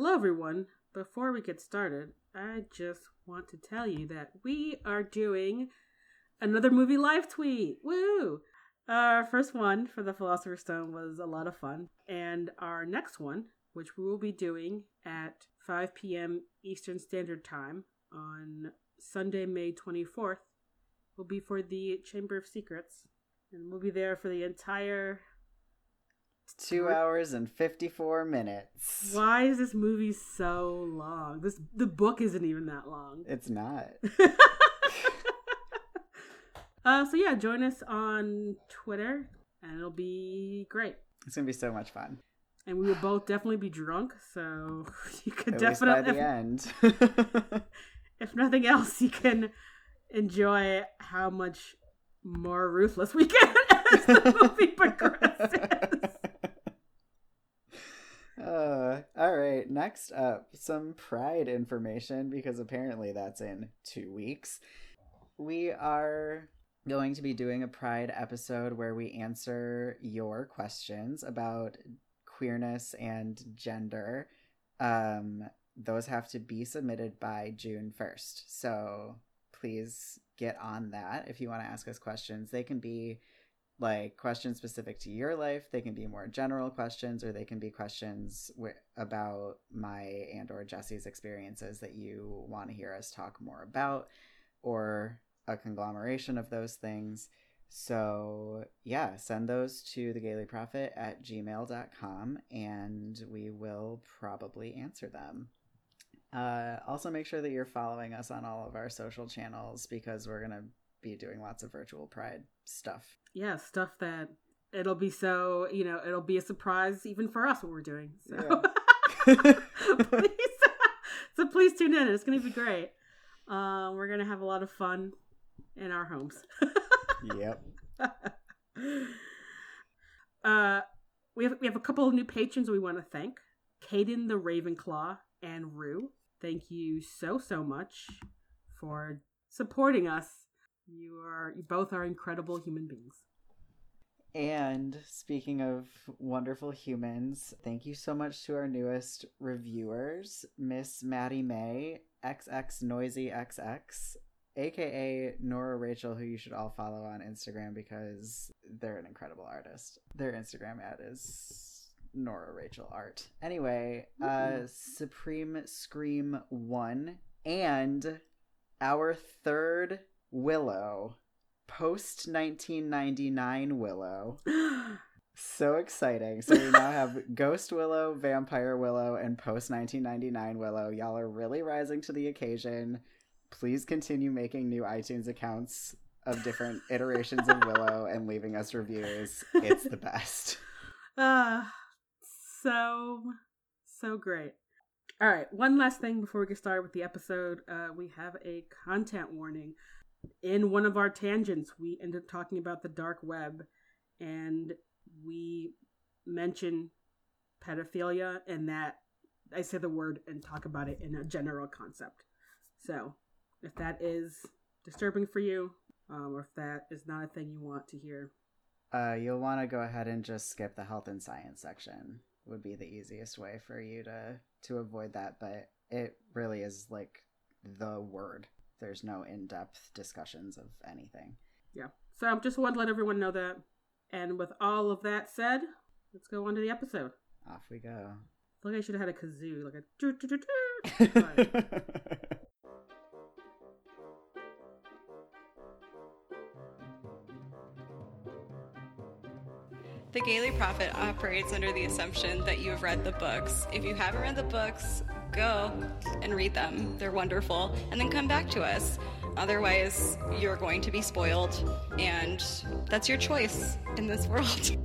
Hello, everyone. Before we get started, I just want to tell you that we are doing another movie live tweet. Woo! Our first one for the Philosopher's Stone was a lot of fun. And our next one, which we will be doing at 5 p.m. Eastern Standard Time on Sunday, May 24th, will be for the Chamber of Secrets. And we'll be there for the entire. Two hours and 54 minutes. Why is this movie so long? This the book isn't even that long. It's not. uh, so yeah, join us on Twitter, and it'll be great. It's gonna be so much fun. And we will both definitely be drunk, so you could At definitely, least by the end. if nothing else, you can enjoy how much more ruthless we get as the movie progresses. Uh, all right. Next up, some Pride information because apparently that's in two weeks. We are going to be doing a Pride episode where we answer your questions about queerness and gender. Um, those have to be submitted by June 1st. So please get on that if you want to ask us questions. They can be like questions specific to your life they can be more general questions or they can be questions w- about my and or jesse's experiences that you want to hear us talk more about or a conglomeration of those things. So yeah send those to the gayly prophet at gmail.com and we will probably answer them. Uh, also make sure that you're following us on all of our social channels because we're going to be doing lots of virtual pride stuff yeah, stuff that it'll be so you know it'll be a surprise even for us what we're doing. So Yeah. please, so please tune in. It's gonna be great. Uh, we're gonna have a lot of fun in our homes. yep. uh, we have we have a couple of new patrons we want to thank: Caden the Ravenclaw and Rue. Thank you so so much for supporting us. You are you both are incredible human beings. And speaking of wonderful humans, thank you so much to our newest reviewers, Miss Maddie May, XX Noisy XX, aka Nora Rachel, who you should all follow on Instagram because they're an incredible artist. Their Instagram ad is Nora Rachel Art. Anyway, uh, Supreme Scream 1 and our third Willow, post 1999 Willow. So exciting. So we now have Ghost Willow, Vampire Willow, and post 1999 Willow. Y'all are really rising to the occasion. Please continue making new iTunes accounts of different iterations of Willow and leaving us reviews. It's the best. Ah, so so great. All right, one last thing before we get started with the episode. Uh, we have a content warning. In one of our tangents, we end up talking about the dark web, and we mention pedophilia, and that I say the word and talk about it in a general concept. So, if that is disturbing for you, um, or if that is not a thing you want to hear, Uh, you'll want to go ahead and just skip the health and science section. Would be the easiest way for you to to avoid that, but it really is like the word. There's no in-depth discussions of anything. yeah. So I just wanted to let everyone know that. And with all of that said, let's go on to the episode. Off we go. I feel like I should have had a kazoo, like a. doo doo doo doo. The Gayly Prophet operates under the assumption that you have read the books. If you haven't read the books, go and read them. They're wonderful. And then come back to us. Otherwise, you're going to be spoiled. And that's your choice in this world.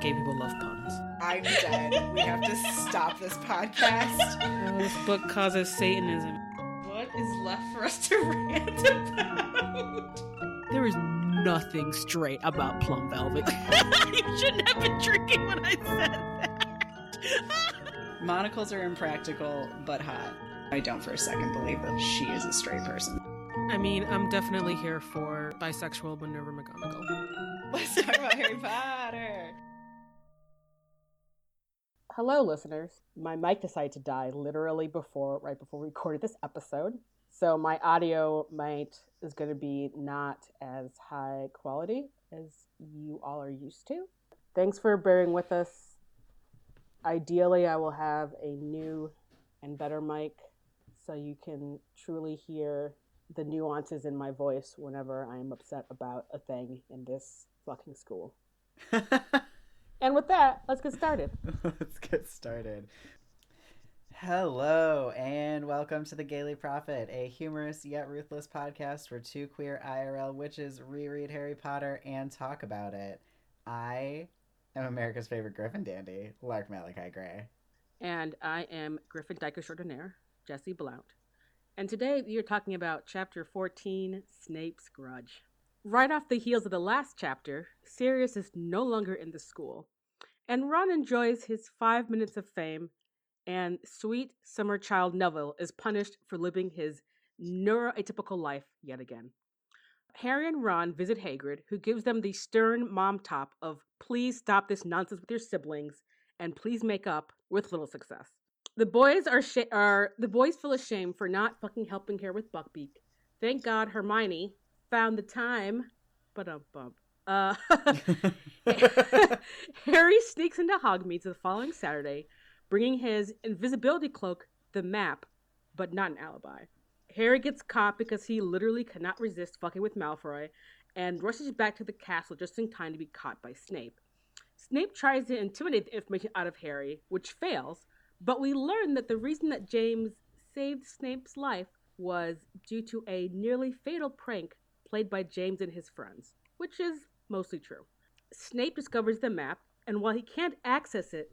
Gay people love puns. I'm dead. we have to stop this podcast. Oh, this book causes Satanism. What is left for us to rant about? There is nothing straight about Plum Velvet. you shouldn't have been drinking when I said that. Monocles are impractical but hot. I don't for a second believe that she is a straight person. I mean, I'm definitely here for bisexual Minerva McGonagall. Let's talk about Harry Harry Potter. Hello, listeners. My mic decided to die literally before, right before we recorded this episode. So my audio might is going to be not as high quality as you all are used to. Thanks for bearing with us. Ideally, I will have a new and better mic so you can truly hear the nuances in my voice whenever I am upset about a thing in this fucking school. and with that, let's get started. Let's get started. Hello, and welcome to the Gayly Prophet, a humorous yet ruthless podcast where two queer IRL witches reread Harry Potter and talk about it. I am America's favorite Griffin dandy, Lark Malachi Gray. And I am Griffin Dyke Extraordinaire, Jesse Blount. And today we are talking about Chapter 14 Snape's Grudge. Right off the heels of the last chapter, Sirius is no longer in the school, and Ron enjoys his five minutes of fame, and sweet summer child Neville is punished for living his neuroatypical life yet again. Harry and Ron visit Hagrid, who gives them the stern mom top of please stop this nonsense with your siblings and please make up with little success. The boys are sh- are the boys feel ashamed for not fucking helping her with Buckbeak. Thank God Hermione found the time. But um bump. Uh, Harry sneaks into Hogsmeade the following Saturday, bringing his invisibility cloak, the map, but not an alibi. Harry gets caught because he literally cannot resist fucking with Malfoy, and rushes back to the castle just in time to be caught by Snape. Snape tries to intimidate the information out of Harry, which fails, but we learn that the reason that James saved Snape's life was due to a nearly fatal prank played by James and his friends, which is mostly true. Snape discovers the map, and while he can't access it,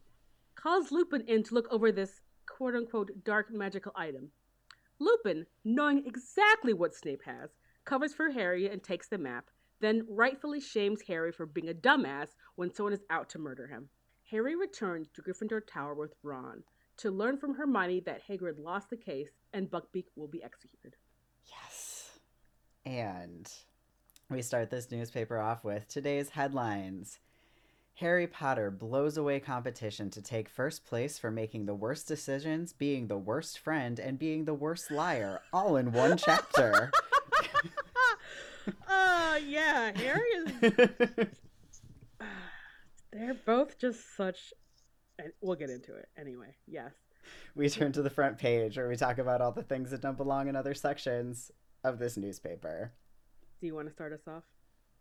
calls Lupin in to look over this quote unquote dark magical item. Lupin, knowing exactly what Snape has, covers for Harry and takes the map, then rightfully shames Harry for being a dumbass when someone is out to murder him. Harry returns to Gryffindor Tower with Ron to learn from Hermione that Hagrid lost the case and Buckbeak will be executed. Yes. And we start this newspaper off with today's headlines. Harry Potter blows away competition to take first place for making the worst decisions, being the worst friend, and being the worst liar, all in one chapter. uh yeah, Harry is they're both just such we'll get into it anyway. Yes. we turn to the front page where we talk about all the things that don't belong in other sections of this newspaper. Do you want to start us off?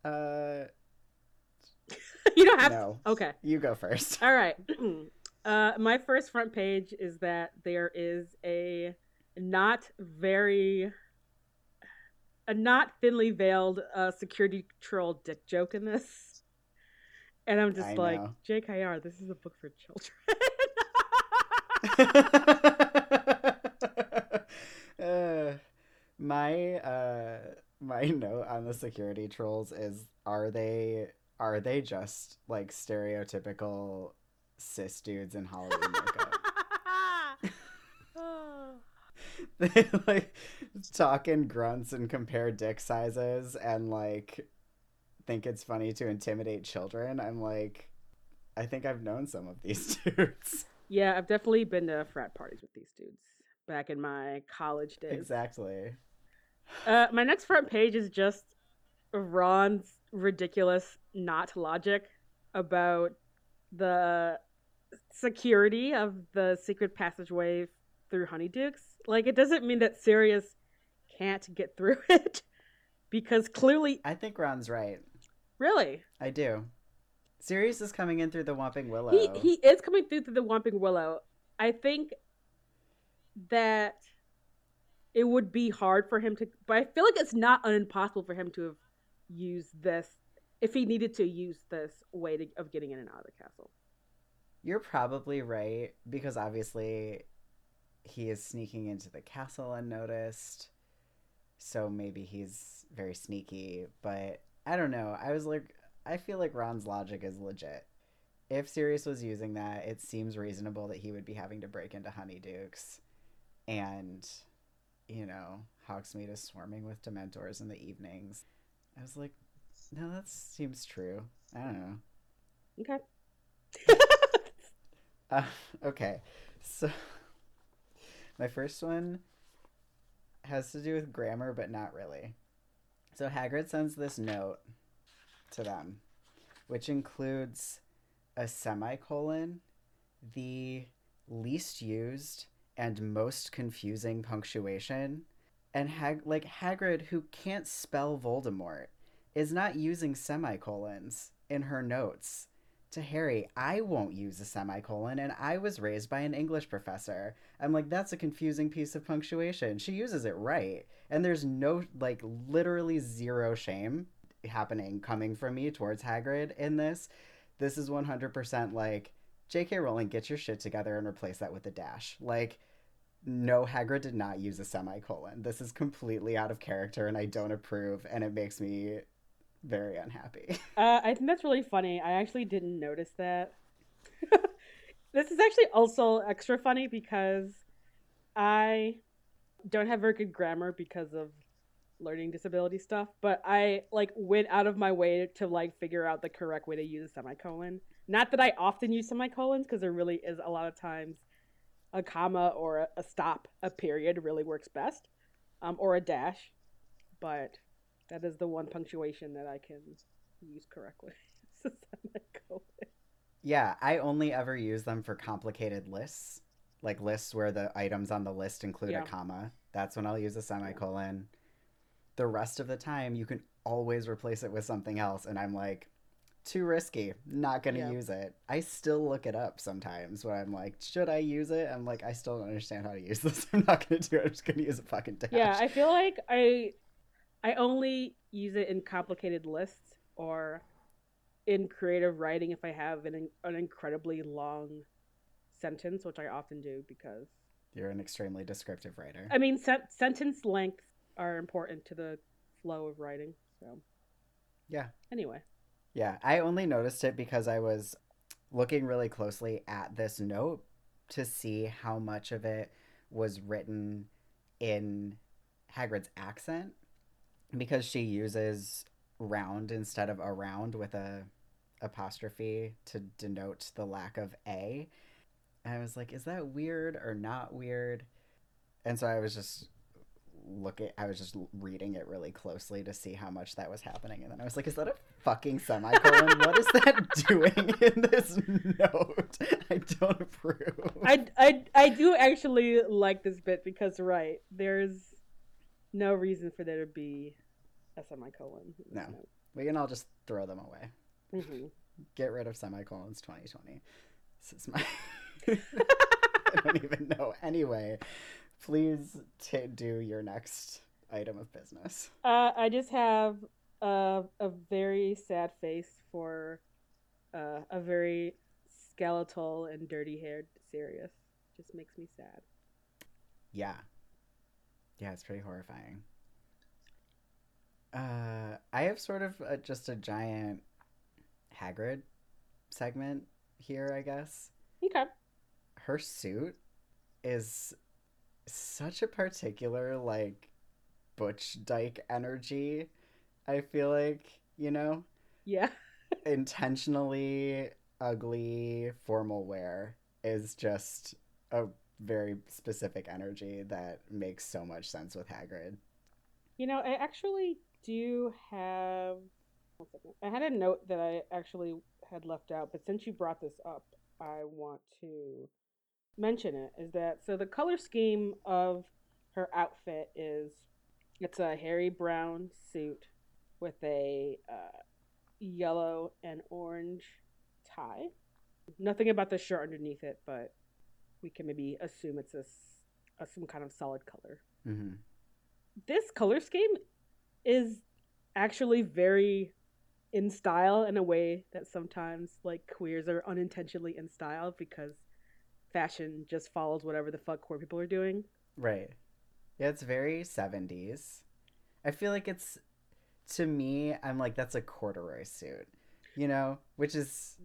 Uh, you don't have no. to. Okay. You go first. All right. uh, my first front page is that there is a not very, a not thinly veiled uh, security troll dick joke in this. And I'm just I like, know. JKR, this is a book for children. uh, my uh my note on the security trolls is are they are they just like stereotypical cis dudes in Halloween makeup? They like talk in grunts and compare dick sizes and like think it's funny to intimidate children. I'm like I think I've known some of these dudes. yeah, I've definitely been to frat parties with these dudes back in my college days. exactly. Uh, my next front page is just Ron's ridiculous not logic about the security of the secret passageway through Honeydukes. Like, it doesn't mean that Sirius can't get through it because clearly, I think Ron's right. really, I do. Sirius is coming in through the Whomping Willow. he he is coming through through the Whomping Willow. I think that it would be hard for him to, but I feel like it's not impossible for him to have used this if he needed to use this way to, of getting in and out of the castle. You're probably right because obviously he is sneaking into the castle unnoticed. So maybe he's very sneaky, but I don't know. I was like I feel like Ron's logic is legit. If Sirius was using that, it seems reasonable that he would be having to break into Honeydukes and you know, Hogsmeade is swarming with Dementors in the evenings. I was like, No, that seems true. I don't know. Okay. Uh, okay, so my first one has to do with grammar, but not really. So Hagrid sends this note to them, which includes a semicolon, the least used and most confusing punctuation, and Hag- like Hagrid, who can't spell Voldemort, is not using semicolons in her notes to Harry, I won't use a semicolon, and I was raised by an English professor. I'm like, that's a confusing piece of punctuation. She uses it right. And there's no, like, literally zero shame happening coming from me towards Hagrid in this. This is 100% like, J.K. Rowling, get your shit together and replace that with a dash. Like, no, Hagrid did not use a semicolon. This is completely out of character, and I don't approve, and it makes me very unhappy. Uh, I think that's really funny. I actually didn't notice that. this is actually also extra funny because I don't have very good grammar because of learning disability stuff, but I like went out of my way to like figure out the correct way to use a semicolon. Not that I often use semicolons because there really is a lot of times a comma or a, a stop, a period really works best, um, or a dash, but that is the one punctuation that I can use correctly. It's a semicolon. Yeah, I only ever use them for complicated lists, like lists where the items on the list include Yeah. a comma. That's when I'll use a semicolon. The rest of the time, you can always replace it with something else, and I'm like, too risky, not gonna Yeah. use it. I still look it up sometimes when I'm like, should I use it? I'm like, I still don't understand how to use this. I'm not gonna do it. I'm just gonna use a fucking dash. Yeah, I feel like I I only use it in complicated lists or in creative writing if I have an an incredibly long sentence, which I often do because You're an extremely descriptive writer. I mean sen- sentence lengths are important to the flow of writing. So Yeah. Anyway, Yeah, I only noticed it because I was looking really closely at this note to see how much of it was written in Hagrid's accent because she uses round instead of around with a apostrophe to denote the lack of a. And I was like, is that weird or not weird? And so I was just looking I was just reading it really closely to see how much that was happening and then I was like is that a fucking semicolon what is that doing in this note I don't approve I, I I do actually like this bit because right there's no reason for there to be a semicolon. No. note. we can all just throw them away Mhm. get rid of semicolons 2020 this is my I don't even know anyway please t- do your next item of business Uh, I just have a, a very sad face for uh, a very skeletal and dirty haired Sirius. Just makes me sad. Yeah. Yeah, it's pretty horrifying. Uh, I have sort of a, just a giant Hagrid segment here, I guess. Okay. Her suit is such a particular, like, Butch Dyke energy. I feel like, you know, Yeah. intentionally ugly formal wear is just a very specific energy that makes so much sense with Hagrid. You know, I actually do have. one second. I had a note that I actually had left out, but since you brought this up, I want to mention it. Is that so? The color scheme of her outfit is it's a hairy brown suit with a uh, yellow and orange tie. Nothing about the shirt underneath it, but we can maybe assume it's a, a some kind of solid color hmm this color scheme is actually very in style in a way that sometimes like queers are unintentionally in style because fashion just follows whatever the fuck queer people are doing. Right. Yeah, it's very 70s. I feel like it's, to me, I'm like, that's a corduroy suit, you know, which is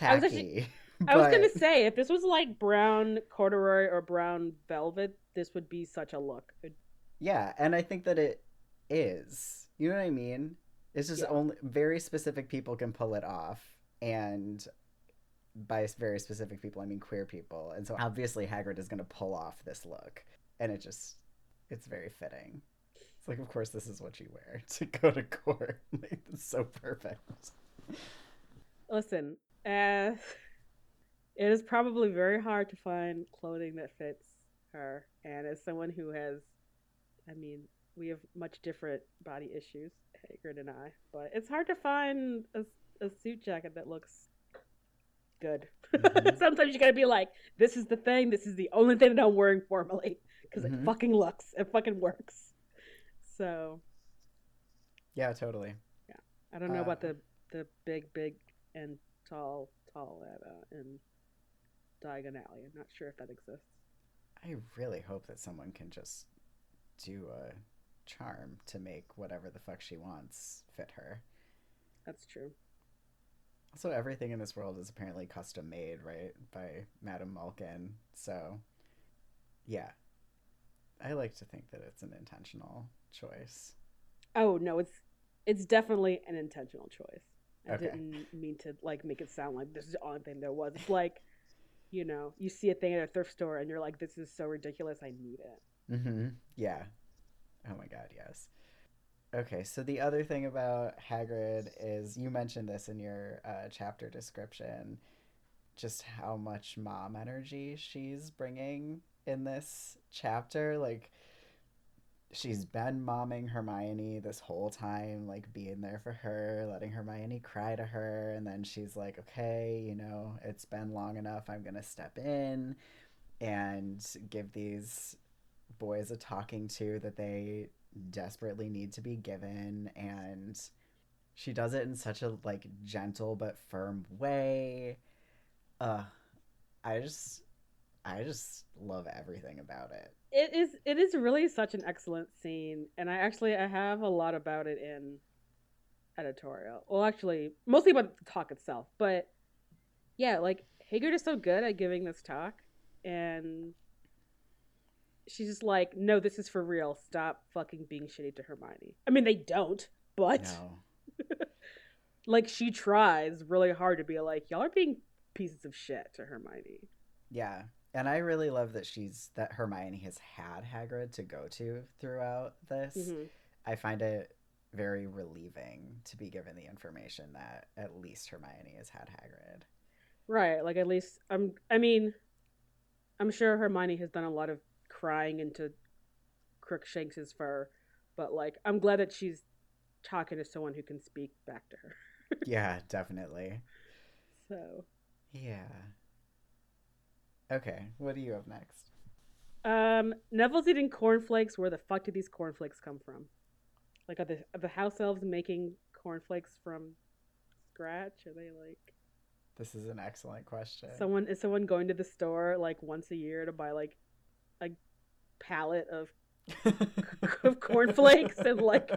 I was tacky. actually- I was gonna say if this was like brown corduroy or brown velvet, this would be such a look. Yeah, and I think that it is. You know what I mean? It's just Yeah. only very specific people can pull it off, and by very specific people, I mean queer people. And so obviously Hagrid is going to pull off this look, and it just it's very fitting. It's like, of course, this is what you wear to go to court. like, it's so perfect. Listen, uh, it is probably very hard to find clothing that fits her. And as someone who has, I mean, we have much different body issues, Hagrid and I, but it's hard to find a, a suit jacket that looks good. Mhm. Sometimes you gotta be like, this is the thing, this is the only thing that I'm wearing formally. Because Mhm. it fucking looks, it fucking works. So, Yeah, totally. Yeah, I don't know about Uh, the the big, big and tall, tall at uh, in Diagon Alley. I'm not sure if that exists. I really hope that someone can just do a charm to make whatever the fuck she wants fit her. That's true. Also, everything in this world is apparently custom made, right, by Madame Malkin. So, yeah, I like to think that it's an intentional choice. Oh no, it's it's definitely an intentional choice. I Okay. didn't mean to like make it sound like this is the only thing there was. It's like, you know, you see a thing at a thrift store and you're like, this is so ridiculous, I need it. Mm-hmm. Yeah. Oh my god, yes. Okay, so the other thing about Hagrid is you mentioned this in your uh, chapter description, just how much mom energy she's bringing in this chapter. Like, she's been momming Hermione this whole time, like being there for her, letting Hermione cry to her, and then she's like, okay, you know, it's been long enough, I'm gonna step in and give these boys a talking to that they desperately need to be given. And she does it in such a like gentle but firm way. Uh i just i just love everything about it It is it is really such an excellent scene, and I actually I have a lot about it in editorial. Well, actually, mostly about the talk itself, but yeah, like Hagrid is so good at giving this talk, and she's just like, "No, this is for real. Stop fucking being shitty to Hermione." I mean, they don't, but no like she tries really hard to be like, "Y'all are being pieces of shit to Hermione." yeah and i really love that she's that hermione has had hagrid to go to throughout this Mhm. i find it very relieving to be given the information that at least hermione has had hagrid Right, like at least I'm I mean I'm sure Hermione has done a lot of crying into Crookshanks's fur, but like I'm glad that she's talking to someone who can speak back to her. yeah definitely So, Yeah. Okay, what do you have next? um Neville's eating cornflakes. Where the fuck did these cornflakes come from? Like are the are the house elves making cornflakes from scratch? Are they like This is an excellent question. someone is someone going to the store like once a year to buy like a pallet of of cornflakes and like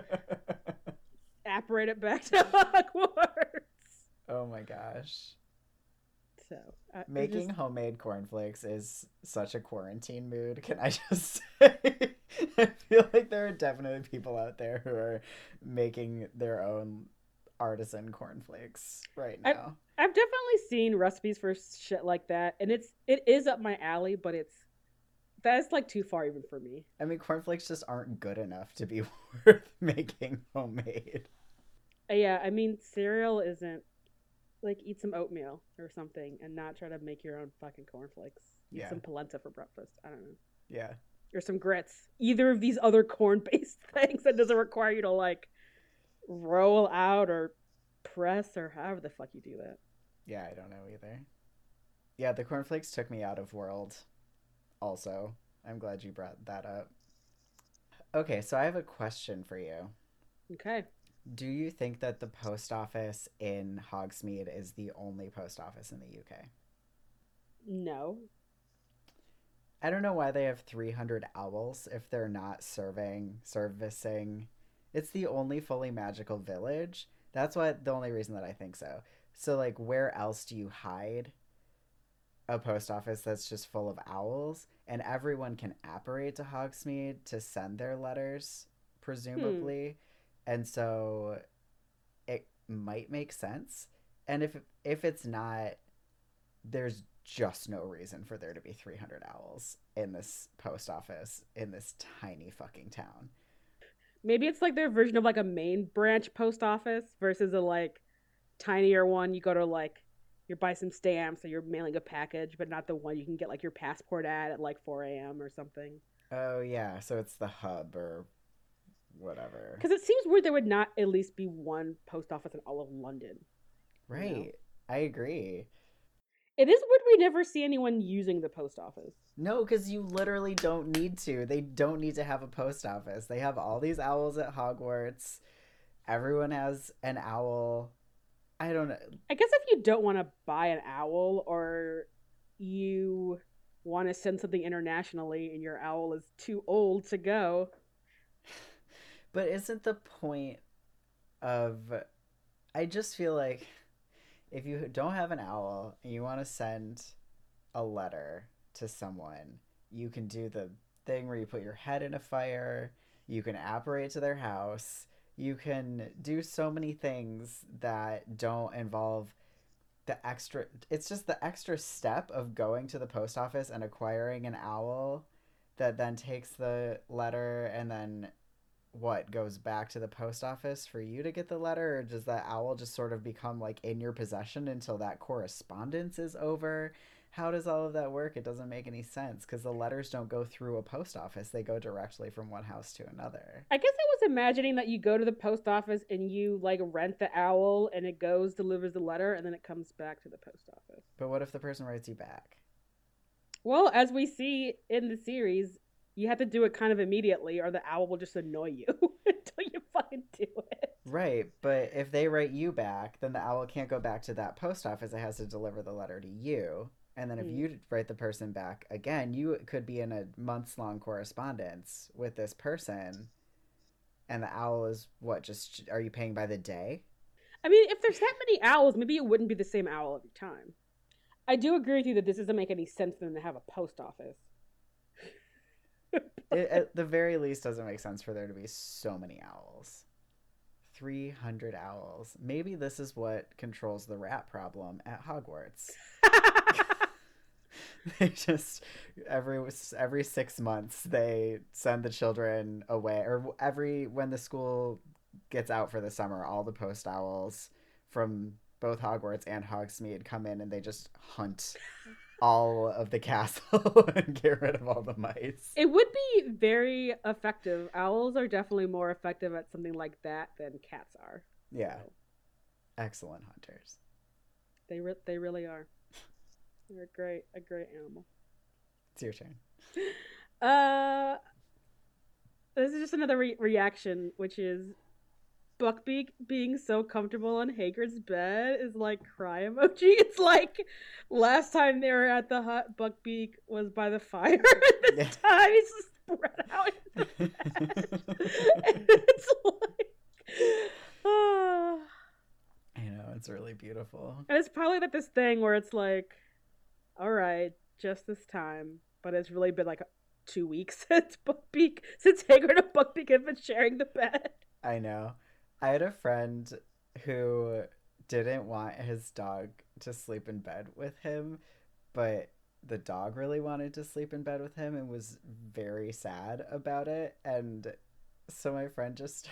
apparate it back to Hogwarts. Oh my gosh. So I, Making just- homemade cornflakes is such a quarantine mood. Can I just say? I feel like there are definitely people out there who are making their own artisan cornflakes right now. I've definitely seen recipes for shit like that, and it's it is up my alley, but it's that's like too far even for me. I mean, cornflakes just aren't good enough to be worth making homemade. Uh, yeah, I mean cereal isn't like eat some oatmeal or something, and not try to make your own fucking cornflakes. Eat Yeah. some polenta for breakfast. I don't know. Yeah. or some grits. Either of these other corn based things that doesn't require you to like roll out or press or however the fuck you do that. Yeah, I don't know either. Yeah, the cornflakes took me out of world. Also, I'm glad you brought that up. Okay, so I have a question for you. Okay. Do you think that the post office in Hogsmeade is the only post office in the UK? No. I don't know why they have 300 owls if they're not serving, servicing. It's the only fully magical village. That's what the only reason that I think so. So, like, where else do you hide a post office that's just full of owls? And everyone can apparate to Hogsmeade to send their letters, hmm. presumably. And so it might make sense. And if if it's not, there's just no reason for there to be 300 owls in this post office in this tiny fucking town. Maybe it's like their version of like a main branch post office versus a like tinier one. You go to like you buy some stamps or you're mailing a package, but not the one you can get like your passport at at like 4 a.m. or something. Oh yeah, so it's the hub or whatever. Because it seems weird there would not at least be one post office in all of London. Right. I agree. It is weird we never see anyone using the post office. No, because you literally don't need to. They don't need to have a post office. They have all these owls at Hogwarts. Everyone has an owl. I don't know. I guess if you don't want to buy an owl or you want to send something internationally and your owl is too old to go. But isn't the point of. I just feel like if you don't have an owl and you want to send a letter to someone, you can do the thing where you put your head in a fire, you can apparate to their house, you can do so many things that don't involve the extra it's just the extra step of going to the post office and acquiring an owl that then takes the letter and then what goes back to the post office for you to get the letter or does that owl just sort of become like in your possession until that correspondence is over? How does all of that work? It doesn't make any sense because the letters don't go through a post office. They go directly from one house to another. I guess I was imagining that you go to the post office and you like rent the owl and it goes, delivers the letter, and then it comes back to the post office. but what if the person writes you back? Well, as we see in the series, you have to do it kind of immediately or the owl will just annoy you until you fucking do it. right but if they write you back then the owl can't go back to that post office it has to deliver the letter to you and then if Hmm. you write the person back again you could be in a months long correspondence with this person and the owl is what just are you paying by the day I mean, if there's that many owls, maybe it wouldn't be the same owl every time. I do agree with you that this doesn't make any sense for them to have a post office. It at the very least doesn't make sense for there to be so many owls. 300 owls. Maybe this is what controls the rat problem at hogwarts. They just every every six months they send the children away or every when the school gets out for the summer all the post owls from both hogwarts and hogsmeade come in and they just hunt all of the castle and get rid of all the mice It would be very effective. Owls are definitely more effective at something like that than cats are. yeah So, excellent hunters they re- they really are. They're a great a great animal. it's your turn Uh, this is just another re- reaction, which is Buckbeak being so comfortable on Hagrid's bed is like cry emoji. It's like last time they were at the hut, Buckbeak was by the fire. this Yeah. time he's spread out in the bed. and it's like, ah. I know it's really beautiful. And it's probably like this thing where it's like, all right, just this time, but it's really been like two weeks since Buckbeak, since Hagrid and Buckbeak have been sharing the bed. I know. I had a friend who didn't want his dog to sleep in bed with him, but the dog really wanted to sleep in bed with him and was very sad about it. And so my friend just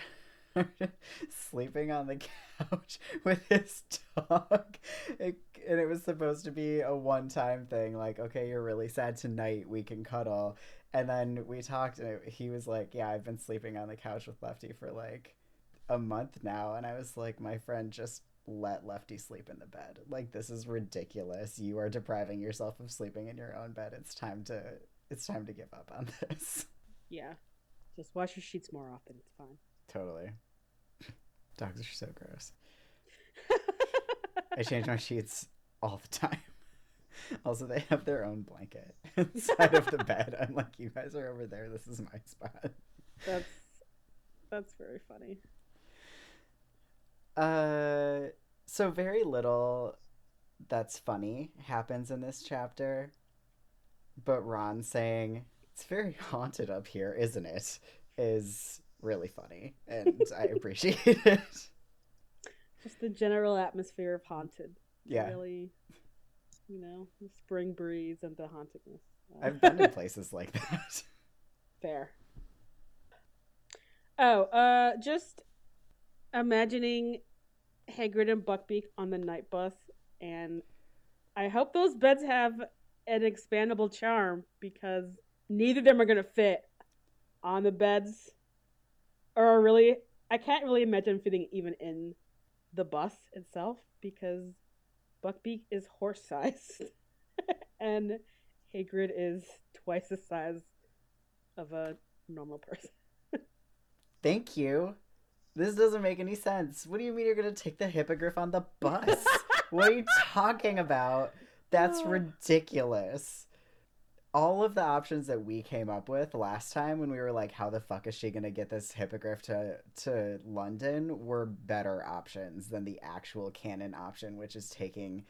started sleeping on the couch with his dog. It, and it was supposed to be a one time thing like, okay, you're really sad tonight, we can cuddle. And then we talked, and it, he was like, Yeah, I've been sleeping on the couch with Lefty for like a month now. And I was like, My friend just let Lefty sleep in the bed. Like, this is ridiculous. You are depriving yourself of sleeping in your own bed. It's time to. It's time to give up on this. Yeah. Just wash your sheets more often. It's fine. Totally. Dogs are so gross. I change my sheets all the time. Also, they have their own blanket inside of the bed. I'm like, you guys are over there. This is my spot. That's that's very funny. Uh, so very little that's funny happens in this chapter, but Ron saying it's very haunted up here, isn't it? Is really funny, and I appreciate it. Just the general atmosphere of haunted. Yeah. Really, you know, the spring breeze and the hauntedness. I've been to places like that. Fair. Oh, uh, just imagining Hagrid and Buckbeak on the night bus, and I hope those beds have an expandable charm because neither of them are gonna fit on the beds, or really, I can't really imagine fitting even in the bus itself because Buckbeak is horse sized, and Hagrid is twice the size of a normal person. Thank you. This doesn't make any sense. What do you mean you're gonna take the hippogriff on the bus? what are you talking about? That's ridiculous. All of the options that we came up with last time when we were like, how the fuck is she gonna get this hippogriff to to London were better options than the actual canon option, which is taking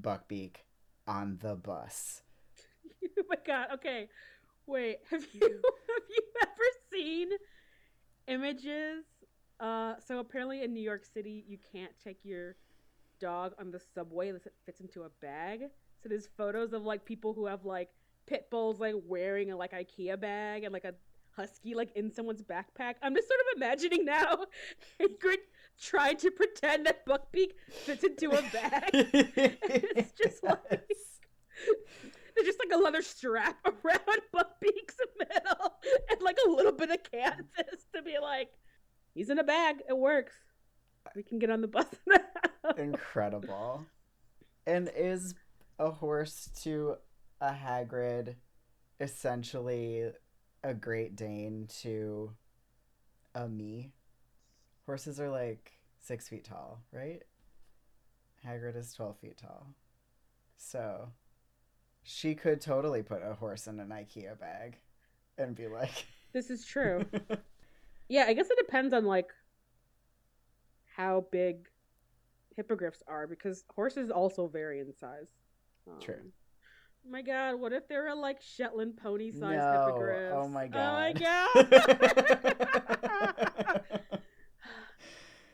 Buckbeak on the bus. oh my god. Okay. Wait, have you have you ever seen images? Uh so apparently in New York City you can't take your dog on the subway unless it fits into a bag. So there's photos of like people who have like pit bulls like wearing a like IKEA bag and like a husky like in someone's backpack. I'm just sort of imagining now Hagrid trying to pretend that Buckbeak fits into a bag. it's just like there's just like a leather strap around Buckbeak's middle and like a little bit of canvas to be like, he's in a bag. It works. We can get on the bus now. Incredible. And is a horse to a Hagrid essentially a Great Dane to a me? Horses are like six feet tall, right? Hagrid is 12 feet tall. So she could totally put a horse in an IKEA bag and be like, This is true. Yeah, I guess it depends on like how big hippogriffs are because horses also vary in size. Um, True. Oh my god, what if they're a like Shetland pony sized No. hippogriffs? Oh my god. Oh my God. god.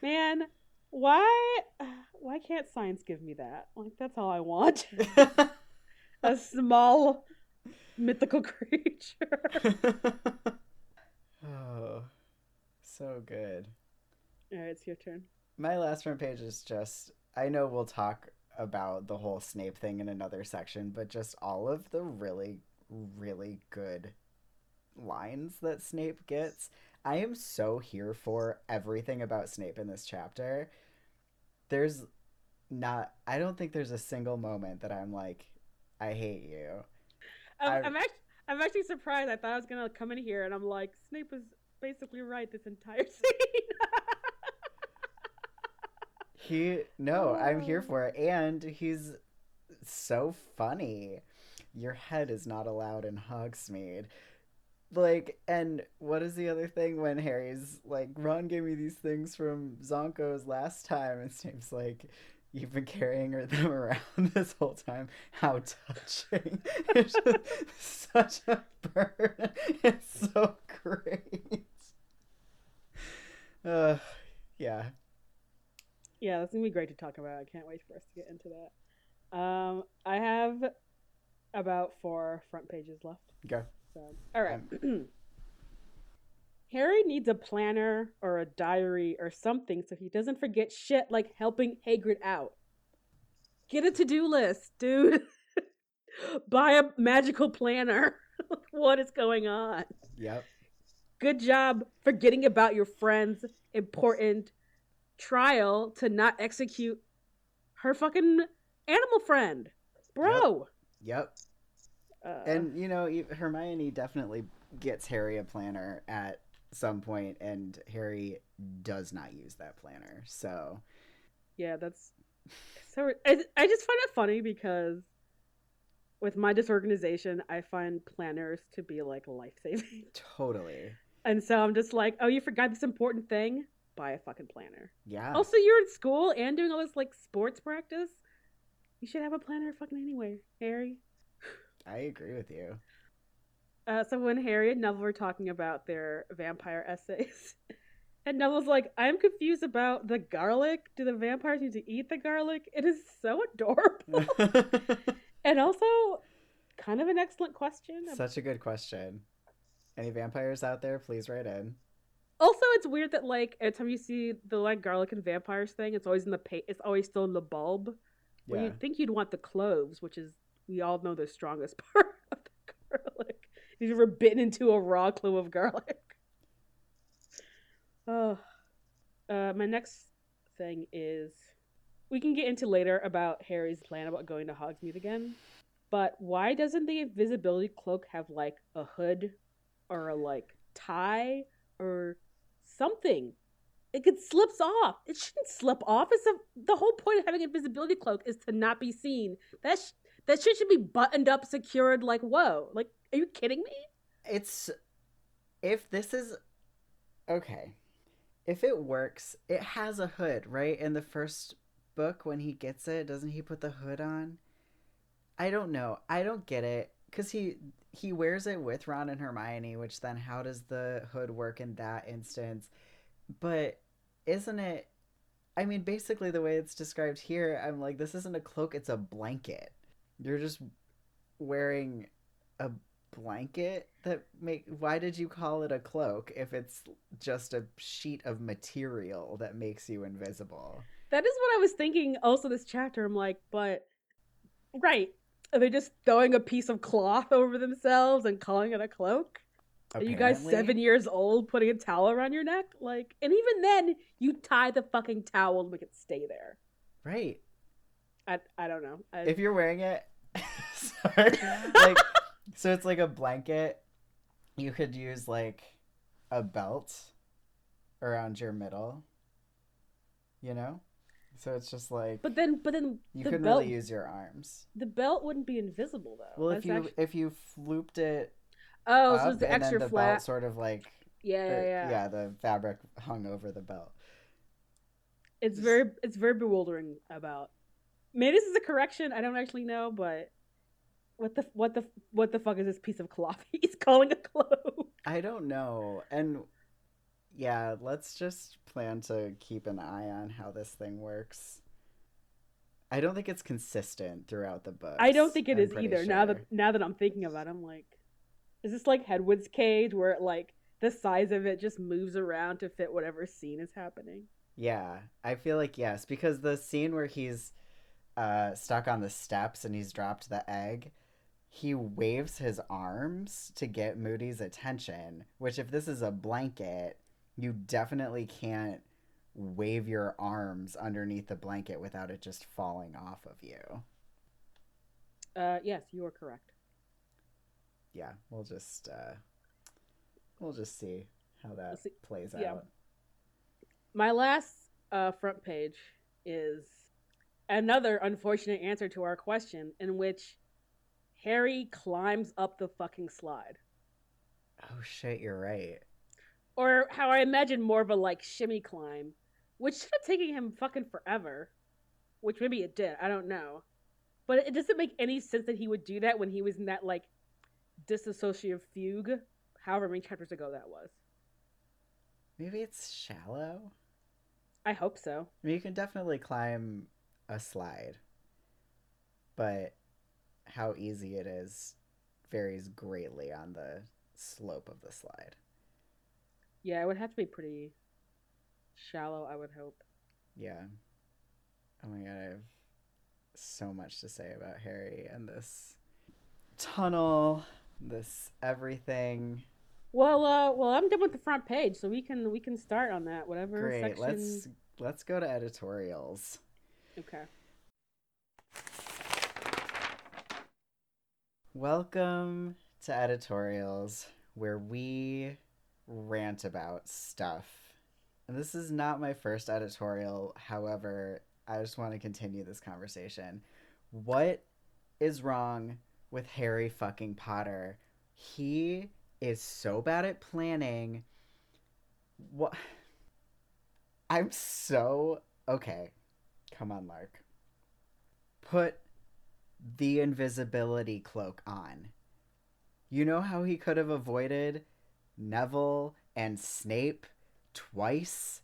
Man, why why can't science give me that? Like that's all I want. a small mythical creature. oh, so good. All right, it's your turn. My last front page is just I know we'll talk about the whole Snape thing in another section, but just all of the really, really good lines that Snape gets. I am so here for everything about Snape in this chapter. There's not, I don't think there's a single moment that I'm like, I hate you. I'm, I- I'm actually I'm actually surprised. I thought I was gonna come in here and I'm like, Snape was basically right this entire scene. He no, I'm here Oh. for it, and he's so funny. Your head is not allowed in Hogsmeade. Like, and what is the other thing when Harry's like, Ron gave me these things from Zonko's last time, and Snape's like, You've been carrying her- them around this whole time. How touching! It's just such a burn. It's so great. Uh, yeah, yeah, that's gonna be great to talk about. I can't wait for us to get into that. Um, I have about four front pages left. go. So, all right. Harry needs a planner or a diary or something so he doesn't forget shit like helping Hagrid out. Get a to do list, dude. Buy a magical planner. what is going on? Yep. Good job forgetting about your friend's important trial to not execute her fucking animal friend. Bro. Yep. Uh, And you know, Hermione definitely gets Harry a planner at some point, and Harry does not use that planner. So Yeah, that's so. I, I just find it funny because with my disorganization, I find planners to be like life saving, totally, and so I'm just like, oh, you forgot this important thing? Buy a fucking planner. yeah. Also, you're in school and doing all this like sports practice. You should have a planner fucking anyway, Harry. I agree with you. Uh, so when Harry and Neville were talking about their vampire essays, And Neville's like, I'm confused about the garlic. Do the vampires need to eat the garlic? It is so adorable. and also, kind of an excellent question. Such a good question. Any vampires out there, please write in. Also, it's weird that like every time you see the like garlic and vampires thing, it's always in the pa- it's always still in the bulb. Well, Yeah. you'd think you'd want the cloves, which is we all know the strongest part of the garlic. If you've ever bitten into a raw clove of garlic. Oh, uh, my next thing is we can get into later about Harry's plan about going to Hogsmeade again. But why doesn't the invisibility cloak have like a hood or a like tie or something? It could slips off. It shouldn't slip off. It's a, the whole point of having invisibility cloak is to not be seen. That sh- that shit should be buttoned up, secured. Like whoa, like are you kidding me? It's if this is okay. If it works, it has a hood, right? In the first book when he gets it, doesn't he put the hood on? I don't know. I don't get it cuz he he wears it with Ron and Hermione, which then how does the hood work in that instance? But isn't it I mean, basically the way it's described here, I'm like this isn't a cloak, it's a blanket. You're just wearing a blanket that make why did you call it a cloak if it's just a sheet of material that makes you invisible That is what I was thinking. Also, this chapter, I'm like, but right, are they just throwing a piece of cloth over themselves and calling it a cloak? Are you guys seven years old putting a towel around your neck? Like, and even then, you tie the fucking towel and make it stay there. right I, I don't know. I, if you're wearing it sorry like so it's like a blanket you could use like a belt around your middle you know so it's just like but then, but then you the couldn't belt, really use your arms the belt wouldn't be invisible though. well if That's you actu- if you looped it oh, up so it's the and extra then the flat. belt sort of like yeah, yeah, yeah, yeah the fabric hung over the belt It's very, it's very bewildering about. Maybe this is a correction. I don't actually know, but what the, what the, what the fuck is this piece of cloth? He's calling a cloak. I don't know. And yeah, let's just plan to keep an eye on how this thing works. I don't think it's consistent throughout the book. I don't think it is either. Now that now that I'm thinking about it, I'm like, is this like Hedwig's cage where it like the size of it just moves around to fit whatever scene is happening? Yeah, I feel like yes, because the scene where he's uh, stuck on the steps and he's dropped the egg, he waves his arms to get Moody's attention. Which, if this is a blanket, you definitely can't wave your arms underneath the blanket without it just falling off of you. Uh, yes, you are correct. Yeah, we'll just uh, we'll just see how that see- plays yeah. out. My last uh, front page is another unfortunate answer to our question, in which Harry climbs up the fucking slide. Oh shit, you're right. or how I imagine more of a like shimmy climb, which should have taken him fucking forever. Which maybe it did. I don't know, but it doesn't make any sense that he would do that when he was in that like disassociative fugue, however many chapters ago that was. Maybe it's shallow. I hope so. I mean, you can definitely climb a slide, but how easy it is varies greatly on the slope of the slide. Yeah, it would have to be pretty shallow. I would hope. Yeah. Oh my god, I have so much to say about Harry and this tunnel, this everything. Well, uh, well, I'm done with the front page, so we can we can start on that. Whatever Great. section. Let's let's go to editorials. Okay. Welcome to editorials where we rant about stuff. And this is not my first editorial, however, I just want to continue this conversation. What is wrong with Harry fucking Potter? He is so bad at planning. What I'm so okay. Come on, Lark. Put the invisibility cloak on. You know how he could have avoided Neville and Snape twice.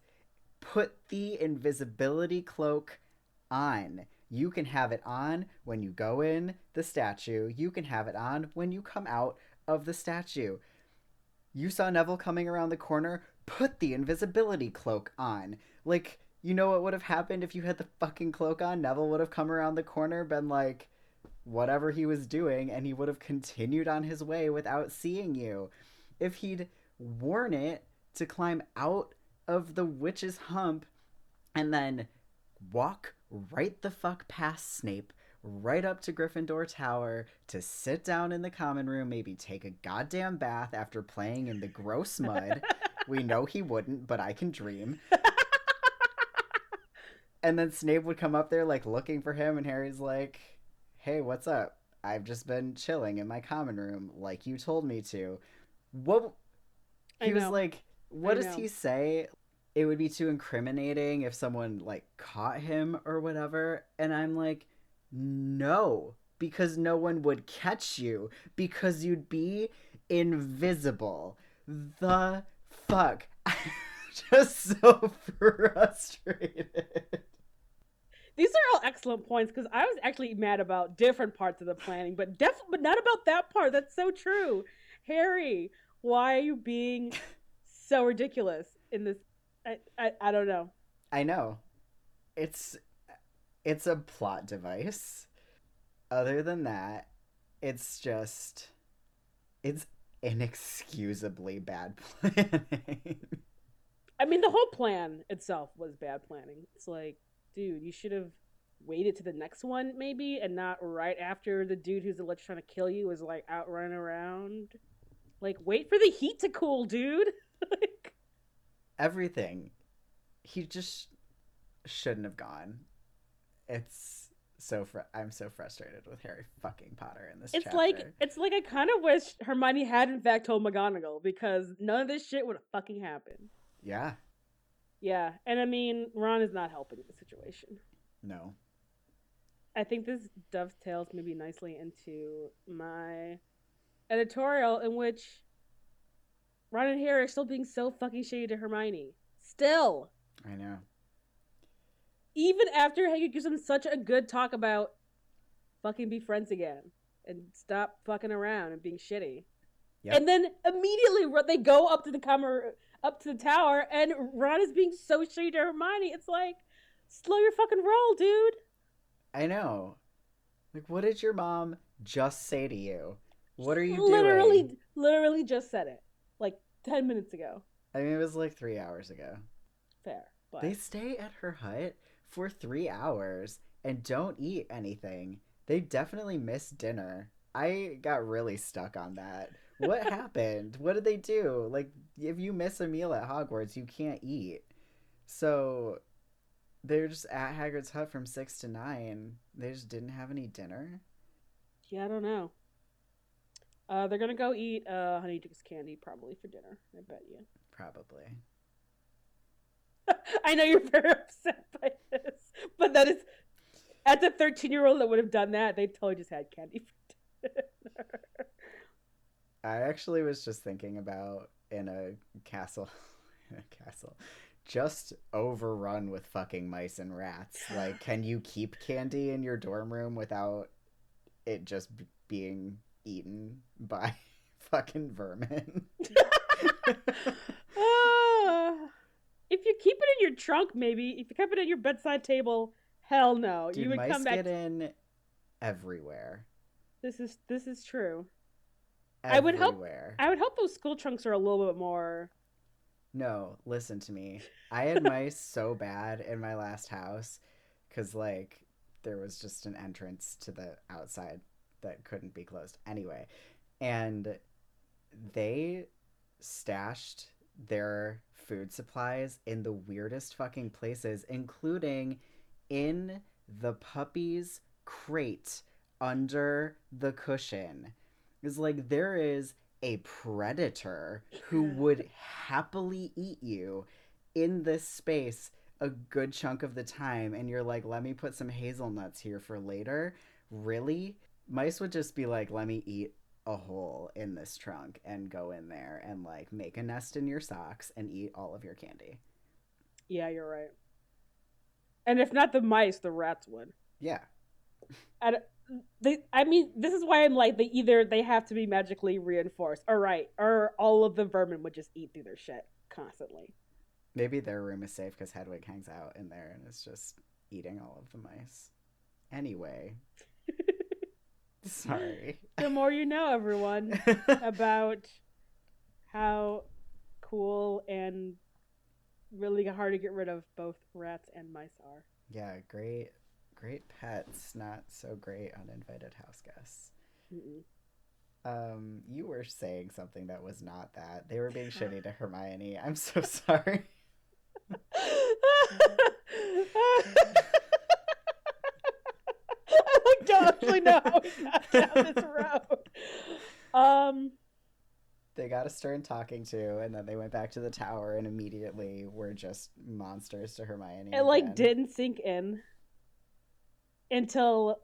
Put the invisibility cloak on. You can have it on when you go in the statue. You can have it on when you come out of the statue. You saw Neville coming around the corner. Put the invisibility cloak on. Like, you know what would have happened if you had the fucking cloak on? Neville would have come around the corner, been like, whatever he was doing, and he would have continued on his way without seeing you. If he'd worn it to climb out of the witch's hump and then walk right the fuck past Snape, right up to Gryffindor Tower to sit down in the common room, maybe take a goddamn bath after playing in the gross mud. we know he wouldn't, but I can dream. and then Snape would come up there like looking for him and Harry's like, "Hey, what's up? I've just been chilling in my common room like you told me to." What I he was like, what does he say? It would be too incriminating if someone like caught him or whatever. And I'm like, no, because no one would catch you because you'd be invisible. The fuck. I'm just so frustrated. These are all excellent points because I was actually mad about different parts of the planning, but def- but not about that part. That's so true. Harry, why are you being so ridiculous in this? I, I, I don't know. I know. It's it's a plot device. Other than that, it's just it's inexcusably bad planning. I mean, the whole plan itself was bad planning. It's like, dude, you should have waited to the next one, maybe, and not right after the dude who's alleged trying to kill you is like out running around. Like, wait for the heat to cool, dude. like, Everything. He just shouldn't have gone. It's so fr- I'm so frustrated with Harry fucking Potter in this it's chapter. like it's like I kind of wish Hermione had in fact told McGonagall because none of this shit would have fucking happened. yeah, Yeah, and I mean, Ron is not helping the situation. no. I think this dovetails maybe nicely into my editorial in which Ron and Harry are still being so fucking shady to Hermione. Still. I know. Even after Harry gives them such a good talk about fucking be friends again and stop fucking around and being shitty. Yep. And then immediately they go up to the camera, up to the tower, and Ron is being so shady to Hermione. It's like, slow your fucking roll, dude. I know. Like what did your mom just say to you? What are you literally, doing? literally literally just said it like ten minutes ago. I mean it was like 3 hours ago. Fair, but They stay at her hut for three hours and don't eat anything. They definitely missed dinner. I got really stuck on that. What happened? What did they do? Like, if you miss a meal at Hogwarts, you can't eat. So, they're just at Hagrid's hut from 6 to 9. They just didn't have any dinner? yeah, I don't know. Uh, they're gonna go eat uh, Honeydukes candy probably for dinner. I bet you. Probably. I know you're very upset by this, but that is as a 13 year old that would have done that. They totally just had candy for dinner. I actually was just thinking about in a castle, in a castle, just overrun with fucking mice and rats. Like, can you keep candy in your dorm room without it just b- being eaten by fucking vermin? Ah. if you keep it in your trunk, maybe. If you keep it at your bedside table, hell no. Dude, you would mice come back. get in everywhere. This is this is true. I would hope- Everywhere. I would hope those school trunks are a little bit more. No, listen to me. I had mice so bad in my last house because, like, there was just an entrance to the outside that couldn't be closed. Anyway, and they stashed their food supplies in the weirdest fucking places, including in the puppy's crate under the cushion. It's like there is a predator who would happily eat you in this space a good chunk of the time and you're like let me put some hazelnuts here for later really mice would just be like let me eat a hole in this trunk and go in there and like make a nest in your socks and eat all of your candy. Yeah, you're right. And if not the mice, the rats would. Yeah. And they, I mean, this is why I'm like, they either they have to be magically reinforced, or right, or all of the vermin would just eat through their shit constantly. Maybe their room is safe because Hedwig hangs out in there and is just eating all of the mice. Anyway. Sorry. The more you know, everyone, about how cool and really hard to get rid of both rats and mice are. yeah, great great pets, not so great uninvited house guests. Mm-mm. Um, you were saying something that was not that. They were being shitty to Hermione. I'm so sorry. I don't actually know how we got down this road. Um, They got a stern talking to, and then they went back to the tower and immediately were just monsters to Hermione. it like didn't sink in until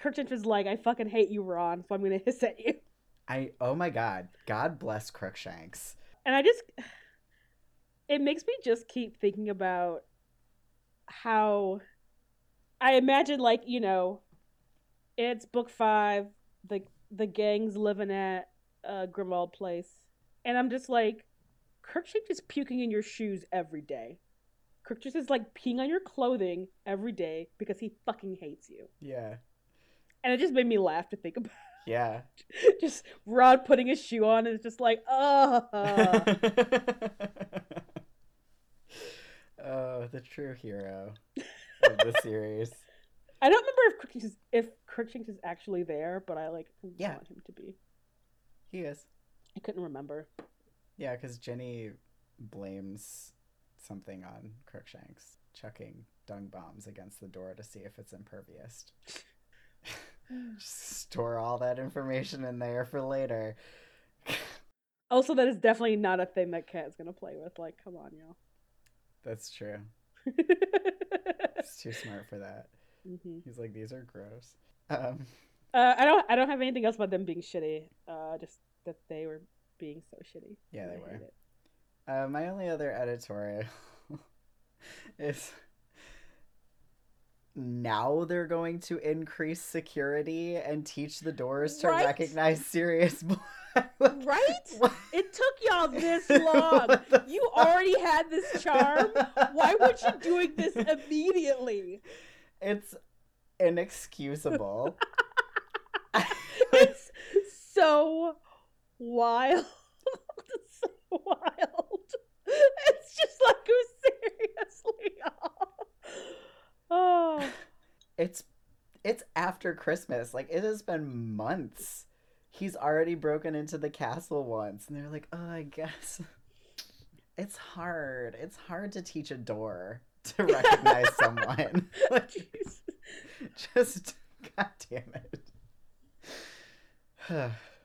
Crookshanks was like, "I fucking hate you, Ron, so I'm gonna hiss at you." I oh my god. God bless Crookshanks. And I just, it makes me just keep thinking about how I imagine, like, you know, it's book five, the the gang's living at uh, Grimmauld Place. And I'm just like, Crookshanks is puking in your shoes every day. Crookshanks is like peeing on your clothing every day because he fucking hates you. Yeah. And it just made me laugh to think about Yeah. just Ron putting his shoe on and it's just like, oh. oh, the true hero of the series. I don't remember if Crookshanks is, if Crookshanks is actually there, but I like Yeah. want him to be. He is. I couldn't remember. Yeah, because Ginny blames something on Crookshanks, chucking dung bombs against the door to see if it's impervious. Just store all that information in there for later. Also, that is definitely not a thing that Cat is gonna play with. Like, come on, y'all. That's true. He's too smart for that. hmm He's like, these are gross. Um, uh, I don't. I don't have anything else about them being shitty. Uh, just that they were being so shitty. Yeah, they I were. Uh, my only other editorial is now they're going to increase security and teach the doors to Right? recognize Sirius black. Right? What? It took y'all this long. You fuck? already had this charm. Why weren't you doing this immediately? It's inexcusable. It's so wild. It's so wild. It's just like, seriously. Oh. it's it's after Christmas. Like it has been months. He's already broken into the castle once, and they're like, "Oh, I guess it's hard. It's hard to teach a door to recognize someone. Like, just god damn it."